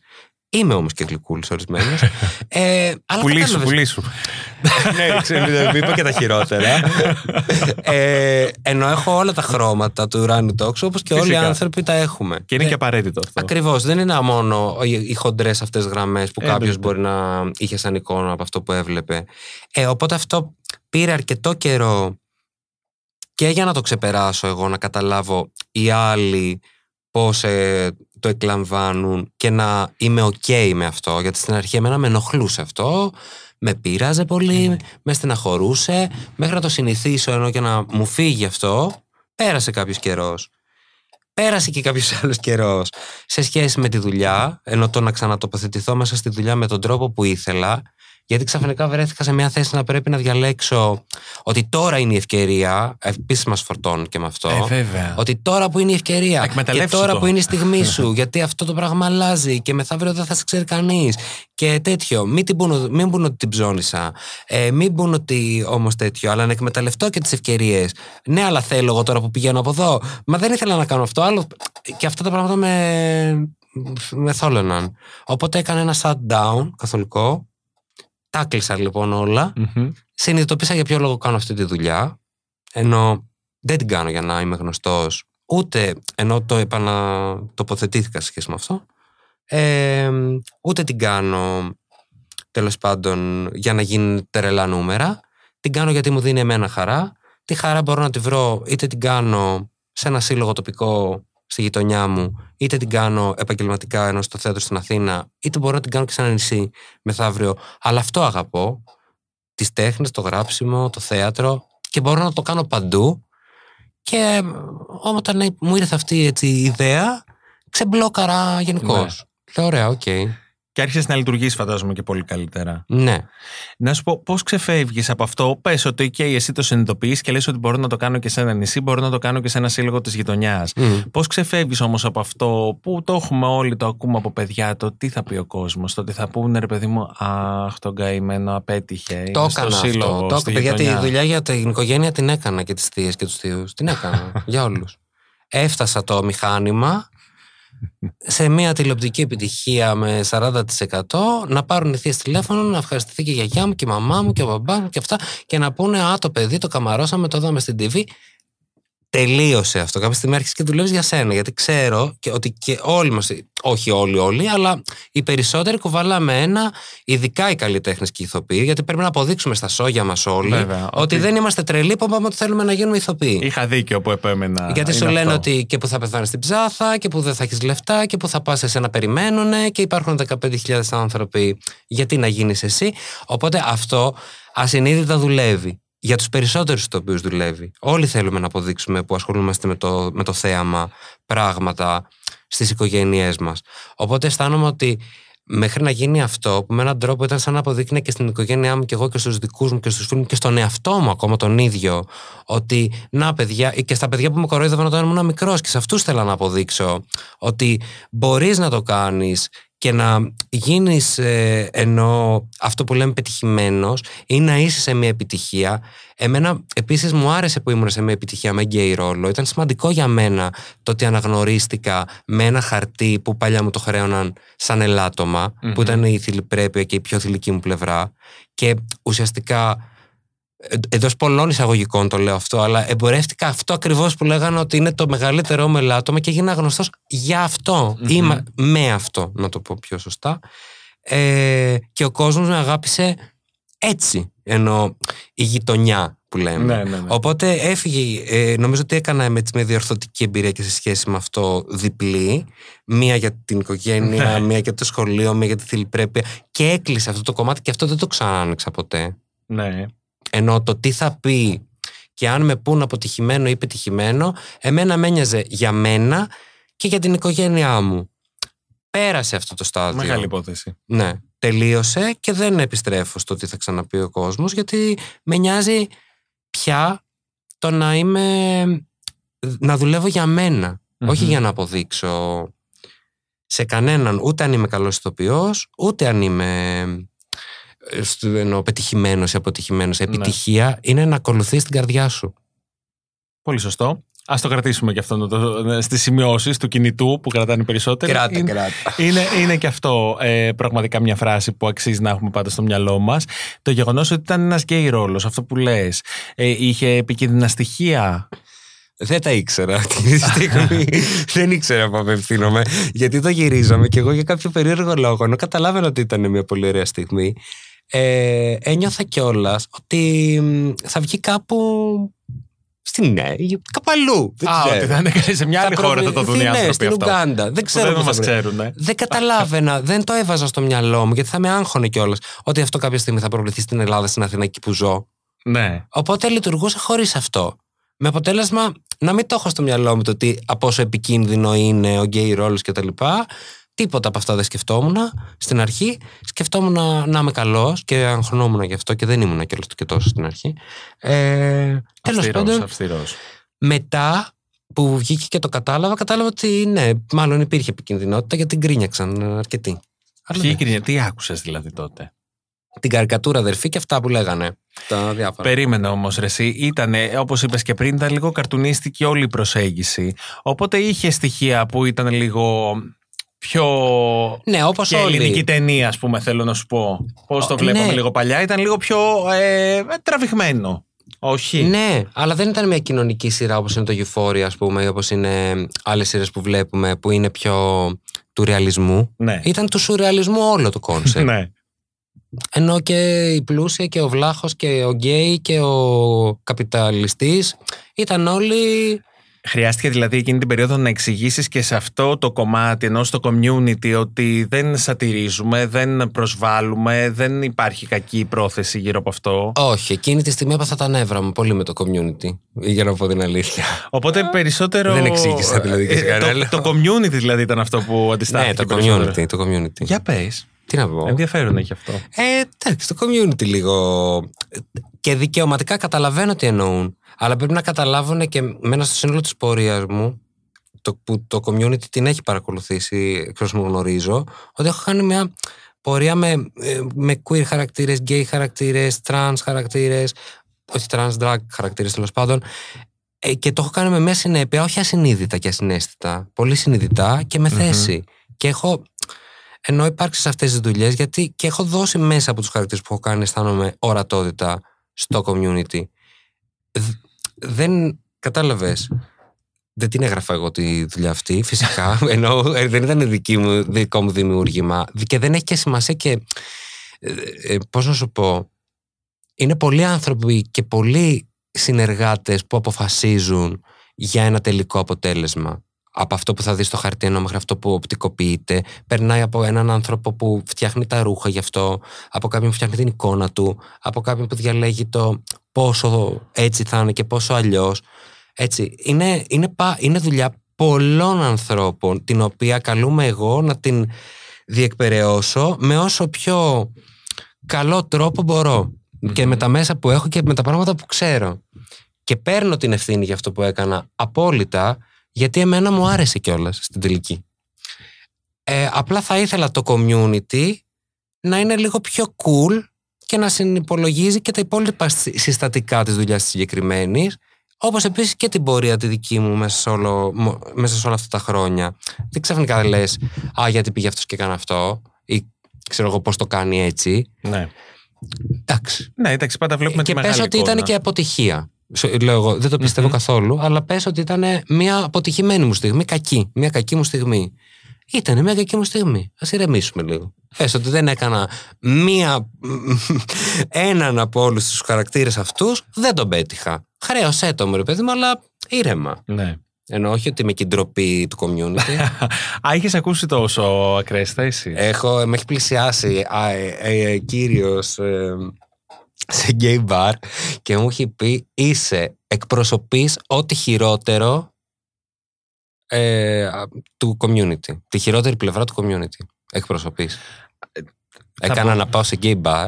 Είμαι όμως και γλυκούλης ορισμένες. ε, αλλά Πουλήσου, κατάλαβες. πουλήσου. ναι, ξέρω, είπα και τα χειρότερα. ε, ενώ έχω όλα τα χρώματα του ουράνιου τόξου, όπως και όλοι οι Φυσικά. άνθρωποι τα έχουμε. και είναι Ε, και απαραίτητο αυτό. Ακριβώς. Δεν είναι μόνο οι, οι χοντρές αυτές γραμμές που Ε, κάποιος εννοείται. μπορεί να είχε σαν εικόνα από αυτό που έβλεπε. Ε, οπότε αυτό πήρε αρκετό καιρό και για να το ξεπεράσω εγώ, να καταλάβω οι άλλοι πώς ε, το εκλαμβάνουν και να είμαι ok με αυτό. Γιατί στην αρχή εμένα με ενοχλούσε αυτό, με πείραζε πολύ, με στεναχωρούσε. Μέχρι να το συνηθίσω ενώ και να μου φύγει αυτό, πέρασε κάποιος καιρός. Πέρασε και κάποιος άλλος καιρός σε σχέση με τη δουλειά, ενώ το να ξανατοποθετηθώ μέσα στη δουλειά με τον τρόπο που ήθελα, γιατί ξαφνικά βρέθηκα σε μια θέση να πρέπει να διαλέξω ότι τώρα είναι η ευκαιρία. Επίση, μα φορτώνουν και με αυτό. Ε, βέβαια. Ότι τώρα που είναι η ευκαιρία. Και Εκμεταλλεύσου τώρα το. που είναι η στιγμή σου. γιατί αυτό το πράγμα αλλάζει και μεθαύριο δεν θα σε ξέρει κανείς. Και τέτοιο. Μην, την πούν, μην πούν ότι την ψώνισα. Ε, μην πούν ότι όμως τέτοιο. Αλλά να εκμεταλλευτώ και τις ευκαιρίες. Ναι, αλλά θέλω εγώ τώρα που πηγαίνω από εδώ. Μα δεν ήθελα να κάνω αυτό. Άλλο. Και αυτά τα πράγματα με, με θόλωναν. Οπότε έκανα ένα shutdown καθολικό. Τα κλείσα λοιπόν όλα Μμμ. συνειδητοποίησα για ποιο λόγο κάνω αυτή τη δουλειά. Ενώ δεν την κάνω για να είμαι γνωστός, ούτε ενώ το επανατοποθετήθηκα σε σχέση με αυτό. Ε, ούτε την κάνω τέλος πάντων για να γίνουν τρελά νούμερα. Την κάνω γιατί μου δίνει εμένα χαρά. Τη χαρά μπορώ να τη βρω είτε την κάνω σε ένα σύλλογο τοπικό στη γειτονιά μου, είτε την κάνω επαγγελματικά ενώ στο θέατρο στην Αθήνα, είτε μπορώ να την κάνω και σε ένα νησί μεθαύριο. Αλλά αυτό αγαπώ. Τις τέχνες, το γράψιμο, το θέατρο και μπορώ να το κάνω παντού. Και όταν μου ήρθε αυτή έτσι, η ιδέα, ξεμπλόκαρα γενικώς. Ναι. Λέω, ωραία, OK. Okay. Και άρχισε να λειτουργήσει, φαντάζομαι, και πολύ καλύτερα. Ναι. Να σου πω, πώς ξεφεύγεις από αυτό; Πες ότι και εσύ το συνειδητοποιείς και λες ότι μπορώ να το κάνω και σε ένα νησί, μπορώ να το κάνω και σε ένα σύλλογο της γειτονιάς. Mm. Πώς ξεφεύγεις όμως από αυτό που το έχουμε όλοι, το ακούμε από παιδιά, το τι θα πει ο κόσμος, το ότι θα πούνε ρε παιδί μου, Αχ, τον καημένο απέτυχε. Το έκανα αυτό. Το έκανα. Γιατί τη δουλειά για την οικογένεια την έκανα και τις θείες και τους θείους. Την έκανα για όλους. Έφτασα το μηχάνημα σε μια τηλεοπτική επιτυχία με 40% να πάρουν οι θείες τηλέφωνο, να ευχαριστηθεί και η γιαγιά μου και η μαμά μου και ο μπαμπά μου και αυτά και να πούνε Α, το παιδί το καμαρώσαμε, το είδαμε στην TV τελείωσε αυτό. Κάποια στιγμή άρχισες και δουλεύεις για σένα. Γιατί ξέρω και ότι και όλοι μας, όχι όλοι, όλοι, αλλά οι περισσότεροι κουβαλάμε ένα, ειδικά οι καλλιτέχνε και οι ηθοποιοί, γιατί πρέπει να αποδείξουμε στα σόγια μας όλοι Βέβαια, ότι, ότι, δεν είμαστε τρελοί που είπαμε ότι θέλουμε να γίνουμε ηθοποιοί. Είχα δίκιο που επέμενα. Γιατί σου λένε ότι και που θα πεθάνεις στην ψάθα και που δεν θα έχεις λεφτά και που θα πας σε να περιμένουν και υπάρχουν 15.000 άνθρωποι. Γιατί να γίνεις εσύ. Οπότε αυτό ασυνείδητα δουλεύει για τους περισσότερους ηθοποιούς δουλεύει. Όλοι θέλουμε να αποδείξουμε που ασχολούμαστε με το, με το θέαμα πράγματα στις οικογένειές μας. Οπότε αισθάνομαι ότι μέχρι να γίνει αυτό, που με έναν τρόπο ήταν σαν να αποδείκνε και στην οικογένειά μου και εγώ και στους δικούς μου και στους φίλους μου και στον εαυτό μου ακόμα τον ίδιο, ότι να παιδιά, και στα παιδιά που με κοροϊδεύαν όταν ήμουν μικρός και σε αυτούς θέλω να αποδείξω ότι μπορείς να το κάνεις και να γίνεις ε, ενώ αυτό που λέμε πετυχημένος ή να είσαι σε μια επιτυχία. Εμένα επίσης μου άρεσε που ήμουν σε μια επιτυχία με γκέι ρόλο. Ήταν σημαντικό για μένα το ότι αναγνωρίστηκα με ένα χαρτί που παλιά μου το χρέωναν σαν ελαττωμα που ήταν η θηλυπρέπεια και η πιο θηλυκή μου πλευρά. Και ουσιαστικά εντός πολλών εισαγωγικών το λέω αυτό, αλλά εμπορεύτηκα αυτό ακριβώς που λέγανε ότι είναι το μεγαλύτερό μου ελάττωμα και έγινα γνωστός για αυτό. Ή με αυτό, να το πω πιο σωστά. Ε, και ο κόσμος με αγάπησε έτσι. Ενώ η γειτονιά που λέμε. Ναι, ναι, ναι. Οπότε έφυγε, ε, νομίζω ότι έκανα με, με διορθωτική εμπειρία και σε σχέση με αυτό διπλή. Μία για την οικογένεια, ναι. μία για το σχολείο, μία για τη θηλυπρέπεια. Και έκλεισε αυτό το κομμάτι και αυτό δεν το ξανά άνοιξα ποτέ. Ναι. Ενώ το τι θα πει και αν με πούν αποτυχημένο ή πετυχημένο, εμένα με ένοιαζε για μένα και για την οικογένειά μου. Πέρασε αυτό το στάδιο. Μεγάλη υπόθεση. Ναι. Τελείωσε και δεν επιστρέφω στο τι θα ξαναπεί ο κόσμος γιατί με νοιάζει πια το να είμαι να δουλεύω για μενα όχι για να αποδείξω σε κανέναν ούτε αν είμαι καλός ηθοποιός ούτε αν είμαι εννοώ πετυχημένος ή αποτυχημένος. Ναι. Επιτυχία είναι να ακολουθείς την καρδιά σου. Πολύ σωστό. Α το κρατήσουμε και αυτό στις σημειώσεις του κινητού που κρατάνε περισσότερο. Κράτα, είναι, κράτα. Είναι, είναι και αυτό ε, πραγματικά μια φράση που αξίζει να έχουμε πάντα στο μυαλό μας. Το γεγονός ότι ήταν ένας γκέι ρόλος, αυτό που λες. Ε, είχε επικίνδυνα στοιχεία; Δεν τα ήξερα τη στιγμή. δεν ήξερα που απευθύνομαι. Γιατί το γυρίζαμε και εγώ για κάποιο περίεργο λόγο. Ενώ καταλάβαινα ότι ήταν μια πολύ ωραία στιγμή ε, ένιωθα κιόλας ότι θα βγει κάπου στην Νέα, κάπου αλλού. Α, ότι θα είναι σε μια άλλη χώρα θα το δουν οι άνθρωποι στην Ουγγάντα. Δεν ξέρω. Δεν μας ξέρουν. Δεν καταλάβαινα, δεν το έβαζα στο μυαλό μου γιατί θα με άγχωνε κιόλας ότι αυτό κάποια στιγμή θα προβληθεί στην Ελλάδα, στην Αθήνα, εκεί που ζω. Ναι. Οπότε λειτουργούσα χωρίς αυτό. Με αποτέλεσμα να μην το έχω στο μυαλό μου το ότι από όσο επικίνδυνο είναι ο γκέι ρόλος κτλ. Τίποτα από αυτά δεν σκεφτόμουν στην αρχή. Σκεφτόμουν να, να είμαι καλός και αγχωνόμουν γι' αυτό και δεν ήμουν και, και τόσος στην αρχή. Ε, Τέλος πάντων. Αυστηρός. Μετά που βγήκε και το κατάλαβα, κατάλαβα ότι ναι, μάλλον υπήρχε επικίνδυνοτητα γιατί την κρίνιαξαν αρκετοί. Ποιοι κρίνια, τι άκουσες δηλαδή τότε; Την καρικατούρα αδερφή και αυτά που λέγανε. Τα διάφορα. Περίμενε όμως, Ρεσί. Ήταν, όπως είπες και πριν, ήταν λίγο καρτουνίστικη όλη η προσέγγιση. Οπότε είχε στοιχεία που ήταν λίγο πιο. Ναι, όπως όλη. ελληνική ταινία, ας πούμε, θέλω να σου πω. Πώς το βλέπαμε ναι. λίγο παλιά, ήταν λίγο πιο ε, τραβηγμένο. Όχι. Ναι, αλλά δεν ήταν μια κοινωνική σειρά όπως είναι το Euphoria, ας πούμε, ή όπως είναι άλλες σειρές που βλέπουμε, που είναι πιο του ρεαλισμού. Ναι. Ήταν του σουρεαλισμού όλο το concept. ναι. ενώ και η πλούσια και ο βλάχος και ο γκέι και ο καπιταλιστής ήταν όλοι Χρειάστηκε δηλαδή εκείνη την περίοδο να εξηγήσεις και σε αυτό το κομμάτι, ενώ στο community, ότι δεν σατυρίζουμε, δεν προσβάλλουμε, δεν υπάρχει κακή πρόθεση γύρω από αυτό. Όχι, εκείνη τη στιγμή έπαθα τα νεύρα μου πολύ με το community, για να πω την αλήθεια. Οπότε περισσότερο. Δεν εξήγησα δηλαδή και σε Ε, κανένα. το, το community δηλαδή ήταν αυτό που Ναι, αντιστάθηκε. το περισσότερο. community, το community. Για πες. Τι να πω. Ενδιαφέρον έχει αυτό. Ε, εντάξει, το community λίγο. Και δικαιωματικά καταλαβαίνω τι εννοούν. Αλλά πρέπει να καταλάβουν και μένα στο σύνολο της πορείας μου, το, που το community την έχει παρακολουθήσει, εκ όσων γνωρίζω, ότι έχω κάνει μια πορεία με, ε, με queer χαρακτήρες, gay χαρακτήρες, trans χαρακτήρες, όχι trans drag χαρακτήρες τέλος πάντων. Ε, και το έχω κάνει με μια συνέπεια, όχι ασυνείδητα και ασυναίσθητα. Πολύ συνειδητά και με Μμμ. θέση. Και έχω ενώ υπάρξεις σε αυτές τις δουλειές γιατί και έχω δώσει μέσα από τους χαρακτήρες που έχω κάνει αισθάνομαι ορατότητα στο community. Δ- δεν κατάλαβες δεν την έγραφα εγώ τη δουλειά αυτή φυσικά ενώ ε, δεν ήταν δική μου, δικό μου δημιούργημα και δεν έχει και σημασία και ε, ε, πώς να σου πω είναι πολλοί άνθρωποι και πολλοί συνεργάτες που αποφασίζουν για ένα τελικό αποτέλεσμα από αυτό που θα δεις στο χαρτί ενώ μέχρι αυτό που οπτικοποιείται περνάει από έναν άνθρωπο που φτιάχνει τα ρούχα γι' αυτό από κάποιον που φτιάχνει την εικόνα του από κάποιον που διαλέγει το πόσο έτσι θα είναι και πόσο αλλιώς. Έτσι, είναι, είναι, πα- είναι δουλειά πολλών ανθρώπων την οποία καλούμε εγώ να την διεκπαιρεώσω με όσο πιο καλό τρόπο μπορώ. Και με τα μέσα που έχω και με τα πράγματα που ξέρω. Και παίρνω την ευθύνη για αυτό που έκανα απόλυτα γιατί εμένα μου άρεσε κιόλας στην τελική ε, απλά θα ήθελα το community να είναι λίγο πιο cool και να συνυπολογίζει και τα υπόλοιπα συ- συστατικά της δουλειάς της συγκεκριμένης όπως επίσης και την πορεία τη δική μου μέσα σε, όλο, μο- μέσα σε όλα αυτά τα χρόνια. Δεν ξαφνικά λες «Α, γιατί πήγε αυτός και έκανε αυτό» ή ξέρω εγώ πώς το κάνει έτσι. Ναι. Εντάξει. Ναι, εντάξει, πάντα βλέπουμε και τη πες μεγάλη ότι εικόνα. ήταν και αποτυχία. Σο- Λέω εγώ, δεν το πιστευω Μμμ. καθόλου, αλλά πες ότι ήταν μια αποτυχημένη μου στιγμή, κακή, μια κακή μου στιγμή. Ήταν μια κακή μου στιγμή. Α ηρεμήσουμε λίγο. Πες ότι δεν έκανα μία, έναν από όλους τους χαρακτήρες αυτούς, δεν τον πέτυχα. Χρέωσέ το μου, ρε παιδί μου, αλλά ήρεμα. Ναι. Ενώ όχι ότι είμαι και η ντροπή του community. Α, είχες ακούσει τόσο ακρέστα εσύ; Έχω, με έχει πλησιάσει α, ε, ε, κύριος ε, σε gay bar και μου έχει πει είσαι εκπροσωπείς ό,τι χειρότερο ε, α, του community. Τη χειρότερη πλευρά του community. Εκπροσωπείς. Έκανα πω- να πάω σε gay bar.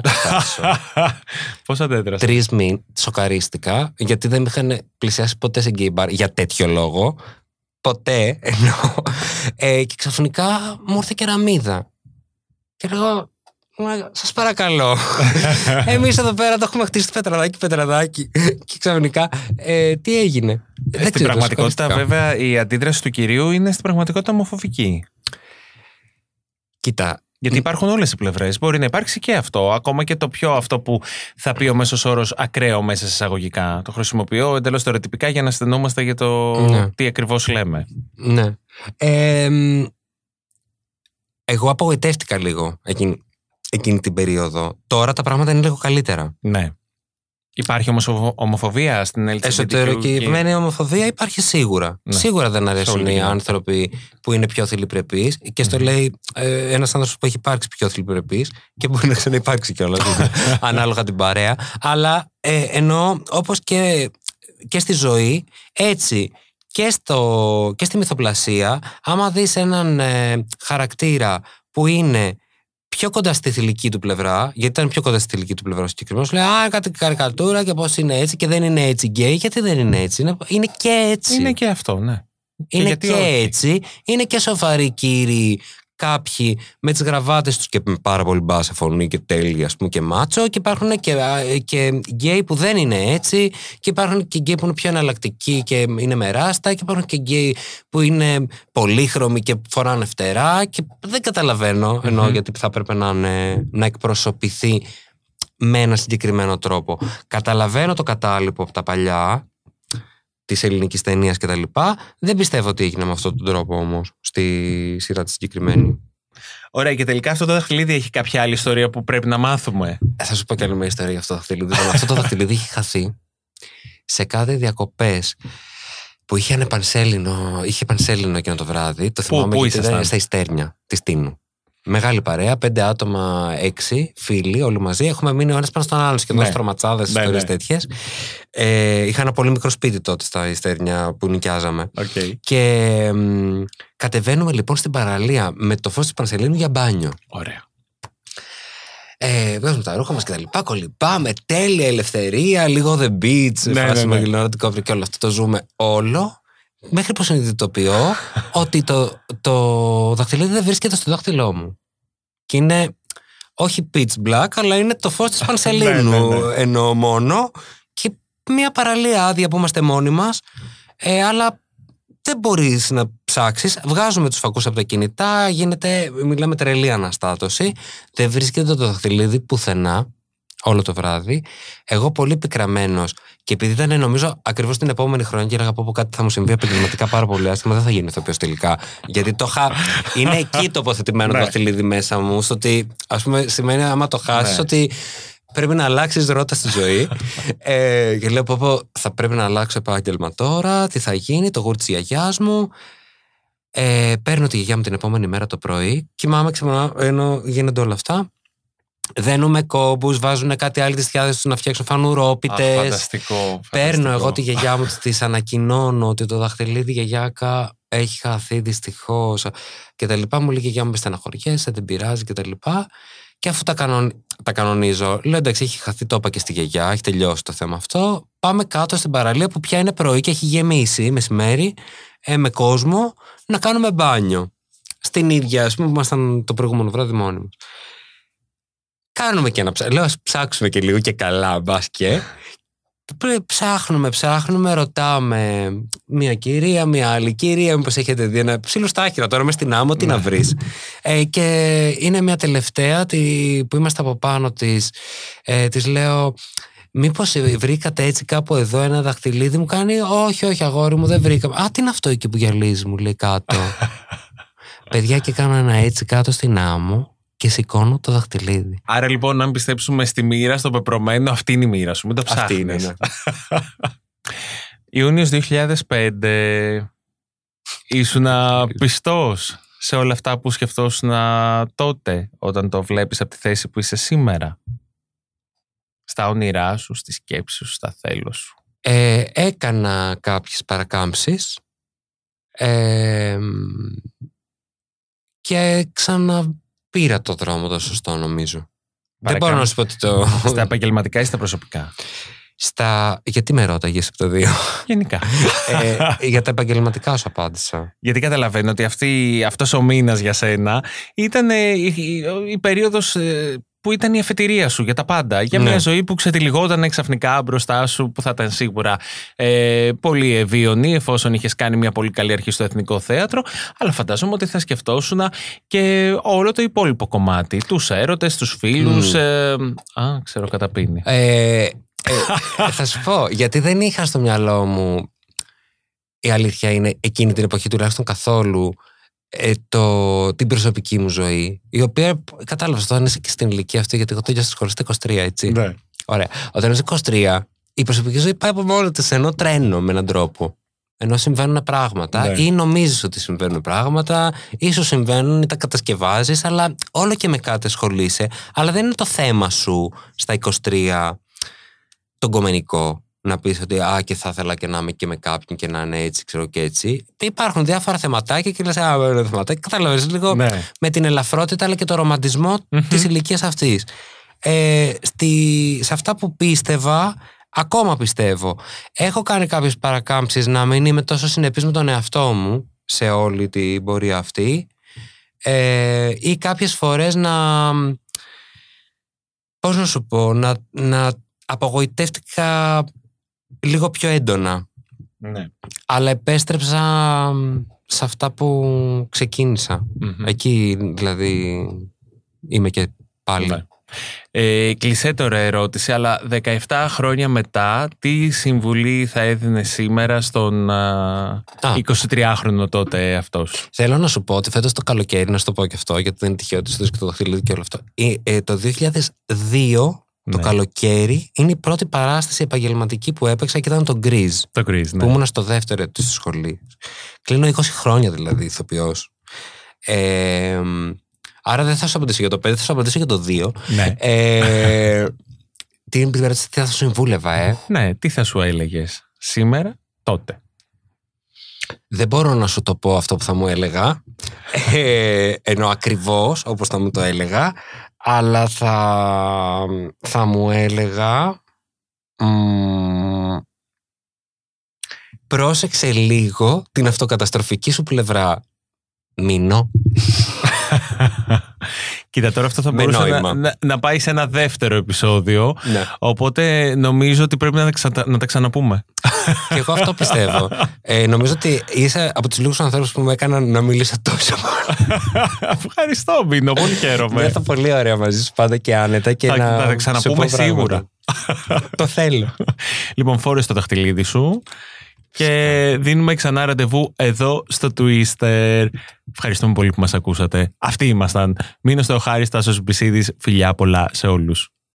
Πώς αντέδρασες; Τρεις μήνε σοκαρίστηκα γιατί δεν με είχαν πλησιάσει ποτέ σε gay bar για τέτοιο λόγο. Ποτέ εννοώ. Ε, και ξαφνικά μου ήρθε κεραμίδα. Και λέω, σας παρακαλώ. Εμείς εδώ πέρα το έχουμε χτίσει πετραδάκι, πετραδάκι. και ξαφνικά, ε, τι έγινε; Δεν Στην ξέρω, πραγματικότητα, σοκαρίστηκα. βέβαια, η αντίδραση του κυρίου είναι στην πραγματικότητα ομοφοβική. Κοίτα, Γιατί υπάρχουν όλες οι πλευρές. Μπορεί να υπάρξει και αυτό. Ακόμα και το πιο αυτό που θα πει ο μέσος όρος ακραίο μέσα σε εισαγωγικά. Το χρησιμοποιώ εντελώς θεωρητικά για να στενόμαστε για το Ναι. τι ακριβώς λέμε. ναι. Ε, μ, εγώ απογοητεύτηκα λίγο εκείνη, εκείνη την περίοδο. Τώρα τα πράγματα είναι λίγο καλύτερα. Ναι. Υπάρχει όμως ομοφοβία στην LGBTQ. Εσωτερικευμένη ομοφοβία υπάρχει σίγουρα. Ναι. Σίγουρα δεν Σε όλη αρέσουν την οι κοινότητα. άνθρωποι που είναι πιο θηλυπρεπείς και στο λέει ε, ένας άνθρωπος που έχει υπάρξει πιο θηλυπρεπής και μπορεί να ξαναυπάρξει κιόλας. ανάλογα την παρέα. Αλλά ε, εννοώ όπως και, και στη ζωή, έτσι και, στο, και στη μυθοπλασία, άμα δεις έναν ε, χαρακτήρα που είναι πιο κοντά στη θηλυκή του πλευρά, γιατί ήταν πιο κοντά στη θηλυκή του πλευρά ο συγκεκριμένος, λέει Α, κάτι καρικατούρα και πώς είναι έτσι και δεν είναι έτσι γκέι. Γιατί δεν είναι έτσι, είναι, είναι και έτσι. Είναι και αυτό, ναι. Είναι γιατί και, όχι; έτσι. Είναι και σοφαροί κύριοι κάποιοι με τις γραβάτες τους και με πάρα πολύ μπάσα φωνή και τέλεια ας πούμε και μάτσο και υπάρχουν και, α, και γκέι που δεν είναι έτσι και υπάρχουν και γκέι που είναι πιο εναλλακτικοί και είναι με ράστα και υπάρχουν και γκέι που είναι πολύχρωμοι και φοράνε φτερά και δεν καταλαβαίνω εννοώ Μμμ. γιατί θα έπρεπε να, είναι, να εκπροσωπηθεί με ένα συγκεκριμένο τρόπο. Καταλαβαίνω το κατάλοιπο από τα παλιά της ελληνικής ταινίας κτλ. Δεν πιστεύω ότι έγινε με αυτόν τον τρόπο όμως στη σειρά της συγκεκριμένη. Ωραία, και τελικά αυτό το δαχτυλίδι έχει κάποια άλλη ιστορία που πρέπει να μάθουμε. Ε, θα σου πω κι άλλη μια ιστορία για αυτό το δαχτυλίδι. Λοιπόν, αυτό το δαχτυλίδι έχει χαθεί σε κάθε διακοπές που είχε ένα πανσέλινο, είχε πανσέλινο εκείνο το βράδυ. Το θυμάμαι πού γιατί ήταν ήσασταν; στα Ιστέρνια της Τίνου. Μεγάλη παρέα, πέντε άτομα, έξι φίλοι, όλοι μαζί. Έχουμε μείνει ο ένας πάνω στον άλλο σχεδόν Ναι. στρωματσάδες, Ναι, ιστορίες ναι. τέτοιες. Ε, είχα ένα πολύ μικρό σπίτι τότε στα Ιστέρνια που νοικιάζαμε. Okay. Και μ, κατεβαίνουμε λοιπόν στην παραλία με το φως της Πανσελίνου για μπάνιο. Ωραία. Ε, βγάζουμε τα ρούχα μας και τα λοιπά. Κολυμπάμε, τέλεια ελευθερία, λίγο the beach, Ναι, φάση ναι, με ναι. Leonardo DiCaprio και όλο αυτό το ζούμε όλο. Μέχρι που συνειδητοποιώ ότι το, το δαχτυλίδι δεν βρίσκεται στο δάχτυλό μου. Και είναι όχι pitch black, αλλά είναι το φως της Πανσελίνου Ναι, ναι, ναι. εννοώ μόνο. Και μια παραλία άδεια που είμαστε μόνοι μας, ε, αλλά δεν μπορείς να ψάξεις. Βγάζουμε τους φακούς από τα κινητά, γίνεται, μιλάμε τρελή αναστάτωση. Δεν βρίσκεται το δαχτυλίδι πουθενά όλο το βράδυ. Εγώ πολύ πικραμένος και επειδή ήταν νομίζω ακριβώς την επόμενη χρονιά και έλεγα πω, πω κάτι θα μου συμβεί επαγγελματικά πάρα πολύ άσχημα, δεν θα γίνει ηθοποιό τελικά. Γιατί το είχα. είναι εκεί τοποθετημένο το Ναι. δαχτυλίδι μέσα μου. Στο ότι, ας πούμε, σημαίνει άμα το χάσεις, Ναι. ότι πρέπει να αλλάξεις ρότα στη ζωή. ε, και λέω πω, πω, θα πρέπει να αλλάξω επάγγελμα τώρα, τι θα γίνει, το γούρι της γιαγιάς μου. Ε, παίρνω τη γιαγιά μου την επόμενη μέρα το πρωί, κοιμάμαι ξυπνάω, ενώ γίνονται όλα αυτά. Δένουμε κόμπους, βάζουν κάτι άλλο τη διάθεση τους να φτιάξουν φανουρόπιτες. φανταστικό. Παίρνω εγώ τη γιαγιά μου, τη ανακοινώνω ότι το δαχτυλίδι γιαγιάκα έχει χαθεί δυστυχώς και τα λοιπά. Μου λέει η γιαγιά μου, με στεναχωριέσαι, δεν πειράζει και τα λοιπά. Και αφού τα, κανον... τα κανονίζω, λέω εντάξει, έχει χαθεί, το είπα και στη γιαγιά, έχει τελειώσει το θέμα αυτό. Πάμε κάτω στην παραλία που πια είναι πρωί και έχει γεμίσει μεσημέρι ε, με κόσμο να κάνουμε μπάνιο. Στην ίδια, ας πούμε, που ήμασταν το προηγούμενο βράδυ μόνοι μας. Κάνουμε και ένα ψάξιμο. Λέω, ας ψάξουμε και λίγο και καλά, μπας και. Πρέ- Ψάχνουμε, ψάχνουμε, ρωτάμε μία κυρία, μία άλλη κυρία, μήπως έχετε δει ένα ψήλο στα άχυρα τώρα μες στην άμμο, τι να βρεις. Ε, και είναι μια τελευταία τη, που είμαστε από πάνω της, ε, της λέω μήπως ε, βρήκατε έτσι κάπου εδώ ένα δαχτυλίδι μου κάνει όχι όχι αγόρι μου δεν βρήκαμε α τι είναι αυτό εκεί που γυαλίζει μου λέει κάτω παιδιά και κάνω ένα έτσι κάτω στην άμμο και σηκώνω το δαχτυλίδι Άρα λοιπόν, αν πιστέψουμε στη μοίρα, στο πεπρωμένο, αυτή είναι η μοίρα σου. Μην το ψάχνεις. αυτή είναι ναι. Ιούνιος 2005 ήσουν πιστός σε όλα αυτά που σκεφτόσουν τότε όταν το βλέπεις από τη θέση που είσαι σήμερα; Στα όνειρά σου, στη σκέψη σου, στα θέλω σου; Ε, έκανα κάποιες παρακάμψεις ε, και ξαναπήρα το δρόμο το σωστό νομίζω. Δεν μπορώ να σου πω ότι το... Στα επαγγελματικά ή στα προσωπικά; Στα... Γιατί με ρώταγες από το δύο; Γενικά. ε, για τα επαγγελματικά σου απάντησα. Γιατί καταλαβαίνω ότι αυτή, αυτός ο μήνας για σένα ήταν ε, η, η, η περίοδος ε, που ήταν η αφετηρία σου για τα πάντα. Για μια Ναι. ζωή που ξετυλιγόταν ξαφνικά μπροστά σου, που θα ήταν σίγουρα ε, πολύ ευίωνη, εφόσον είχες κάνει μια πολύ καλή αρχή στο Εθνικό Θέατρο. Αλλά φαντάζομαι ότι θα σκεφτόσουν και όλο το υπόλοιπο κομμάτι. Τους έρωτες, τους φίλους. Μμ. ε, α, ξέρω καταπίνει. Ε, ε, θα σου πω, γιατί δεν είχα στο μυαλό μου η αλήθεια είναι εκείνη την εποχή τουλάχιστον καθόλου ε, το, την προσωπική μου ζωή η οποία κατάλαβα όταν είσαι και στην ηλικία αυτή γιατί εγώ τέλειωσα στη σχολή στα 23 έτσι Ναι. Ωραία. Όταν είσαι 23 η προσωπική ζωή πάει από μόνο της ενώ τρένο με έναν τρόπο ενώ συμβαίνουν πράγματα Ναι. ή νομίζεις ότι συμβαίνουν πράγματα ίσως συμβαίνουν ή τα κατασκευάζεις αλλά όλο και με κάτι ασχολείσαι αλλά δεν είναι το θέμα σου στα 23 τον κομμενικό να πεις ότι α και θα ήθελα και να είμαι και με κάποιον και να είναι έτσι ξέρω και έτσι υπάρχουν διάφορα θεματάκια και λες α είναι θεματάκια καταλαβαίνεις λίγο Ναι. με την ελαφρότητα αλλά και το ρομαντισμό της ηλικίας αυτής. Ε, στη, σε αυτά που πίστευα ακόμα πιστεύω. Έχω κάνει κάποιες παρακάμψεις να μην είμαι τόσο συνεπής με τον εαυτό μου σε όλη την πορεία αυτή ε, ή κάποιες φορές να πώς να σου πω να, να απογοητεύτηκα λίγο πιο έντονα ναι. αλλά επέστρεψα σε αυτά που ξεκίνησα Μμμ. Εκεί δηλαδή είμαι και πάλι. Ναι. Ε, κλεισέ τώρα ερώτηση, αλλά 17 χρόνια μετά, τι συμβουλή θα έδινε σήμερα στον α, 23χρονο τότε αυτός; Θέλω να σου πω ότι φέτος το καλοκαίρι, να σου το πω και αυτό, γιατί δεν είναι τυχαίο ότι και το δαχτυλίδι και όλο αυτό. Ε, ε, το 2002 το Ναι. καλοκαίρι είναι η πρώτη παράσταση επαγγελματική που έπαιξα και ήταν το Grease. Το Chris, ναι. Που ήμουν στο δεύτερο έτος της σχολή. Κλείνω 20 χρόνια δηλαδή ηθοποιός. Ε, άρα δεν θα σου απαντήσω για το 5, θα σου απαντήσω για το 2. ναι. Ε, τι, τι θα σου συμβούλευα, ε; ναι, τι θα σου έλεγες σήμερα, τότε; Δεν μπορώ να σου το πω αυτό που θα μου έλεγα. Ε, ενώ ακριβώς όπως θα μου το έλεγα. Αλλά θα, θα μου έλεγα... μ, πρόσεξε λίγο την αυτοκαταστροφική σου πλευρά. Μείνω. Κοίτα, τώρα αυτό θα Με μπορούσε να, νόημα. να, να πάει σε ένα δεύτερο επεισόδιο. Ναι. Οπότε νομίζω ότι πρέπει να, τα ξα- να τα ξαναπούμε. Και εγώ αυτό πιστεύω. Ε, νομίζω ότι είσαι από τους λίγους ανθρώπους που με έκαναν να μιλήσω τόσο πολύ. Ευχαριστώ, Μπίνο. Πολύ χαίρομαι. Νιώθω πολύ ωραία μαζί σου πάντα και άνετα και Θα- να θα τα σου ξαναπούμε πω πράγματα. σίγουρα. το θέλω. Λοιπόν, φόρε το δαχτυλίδι σου. Και δίνουμε ξανά ραντεβού εδώ στο Twister. Ευχαριστούμε πολύ που μας ακούσατε. Αυτοί ήμασταν. Μείνω στο Χάρη Στάσος Μπισίδης. Φιλιά πολλά σε όλους.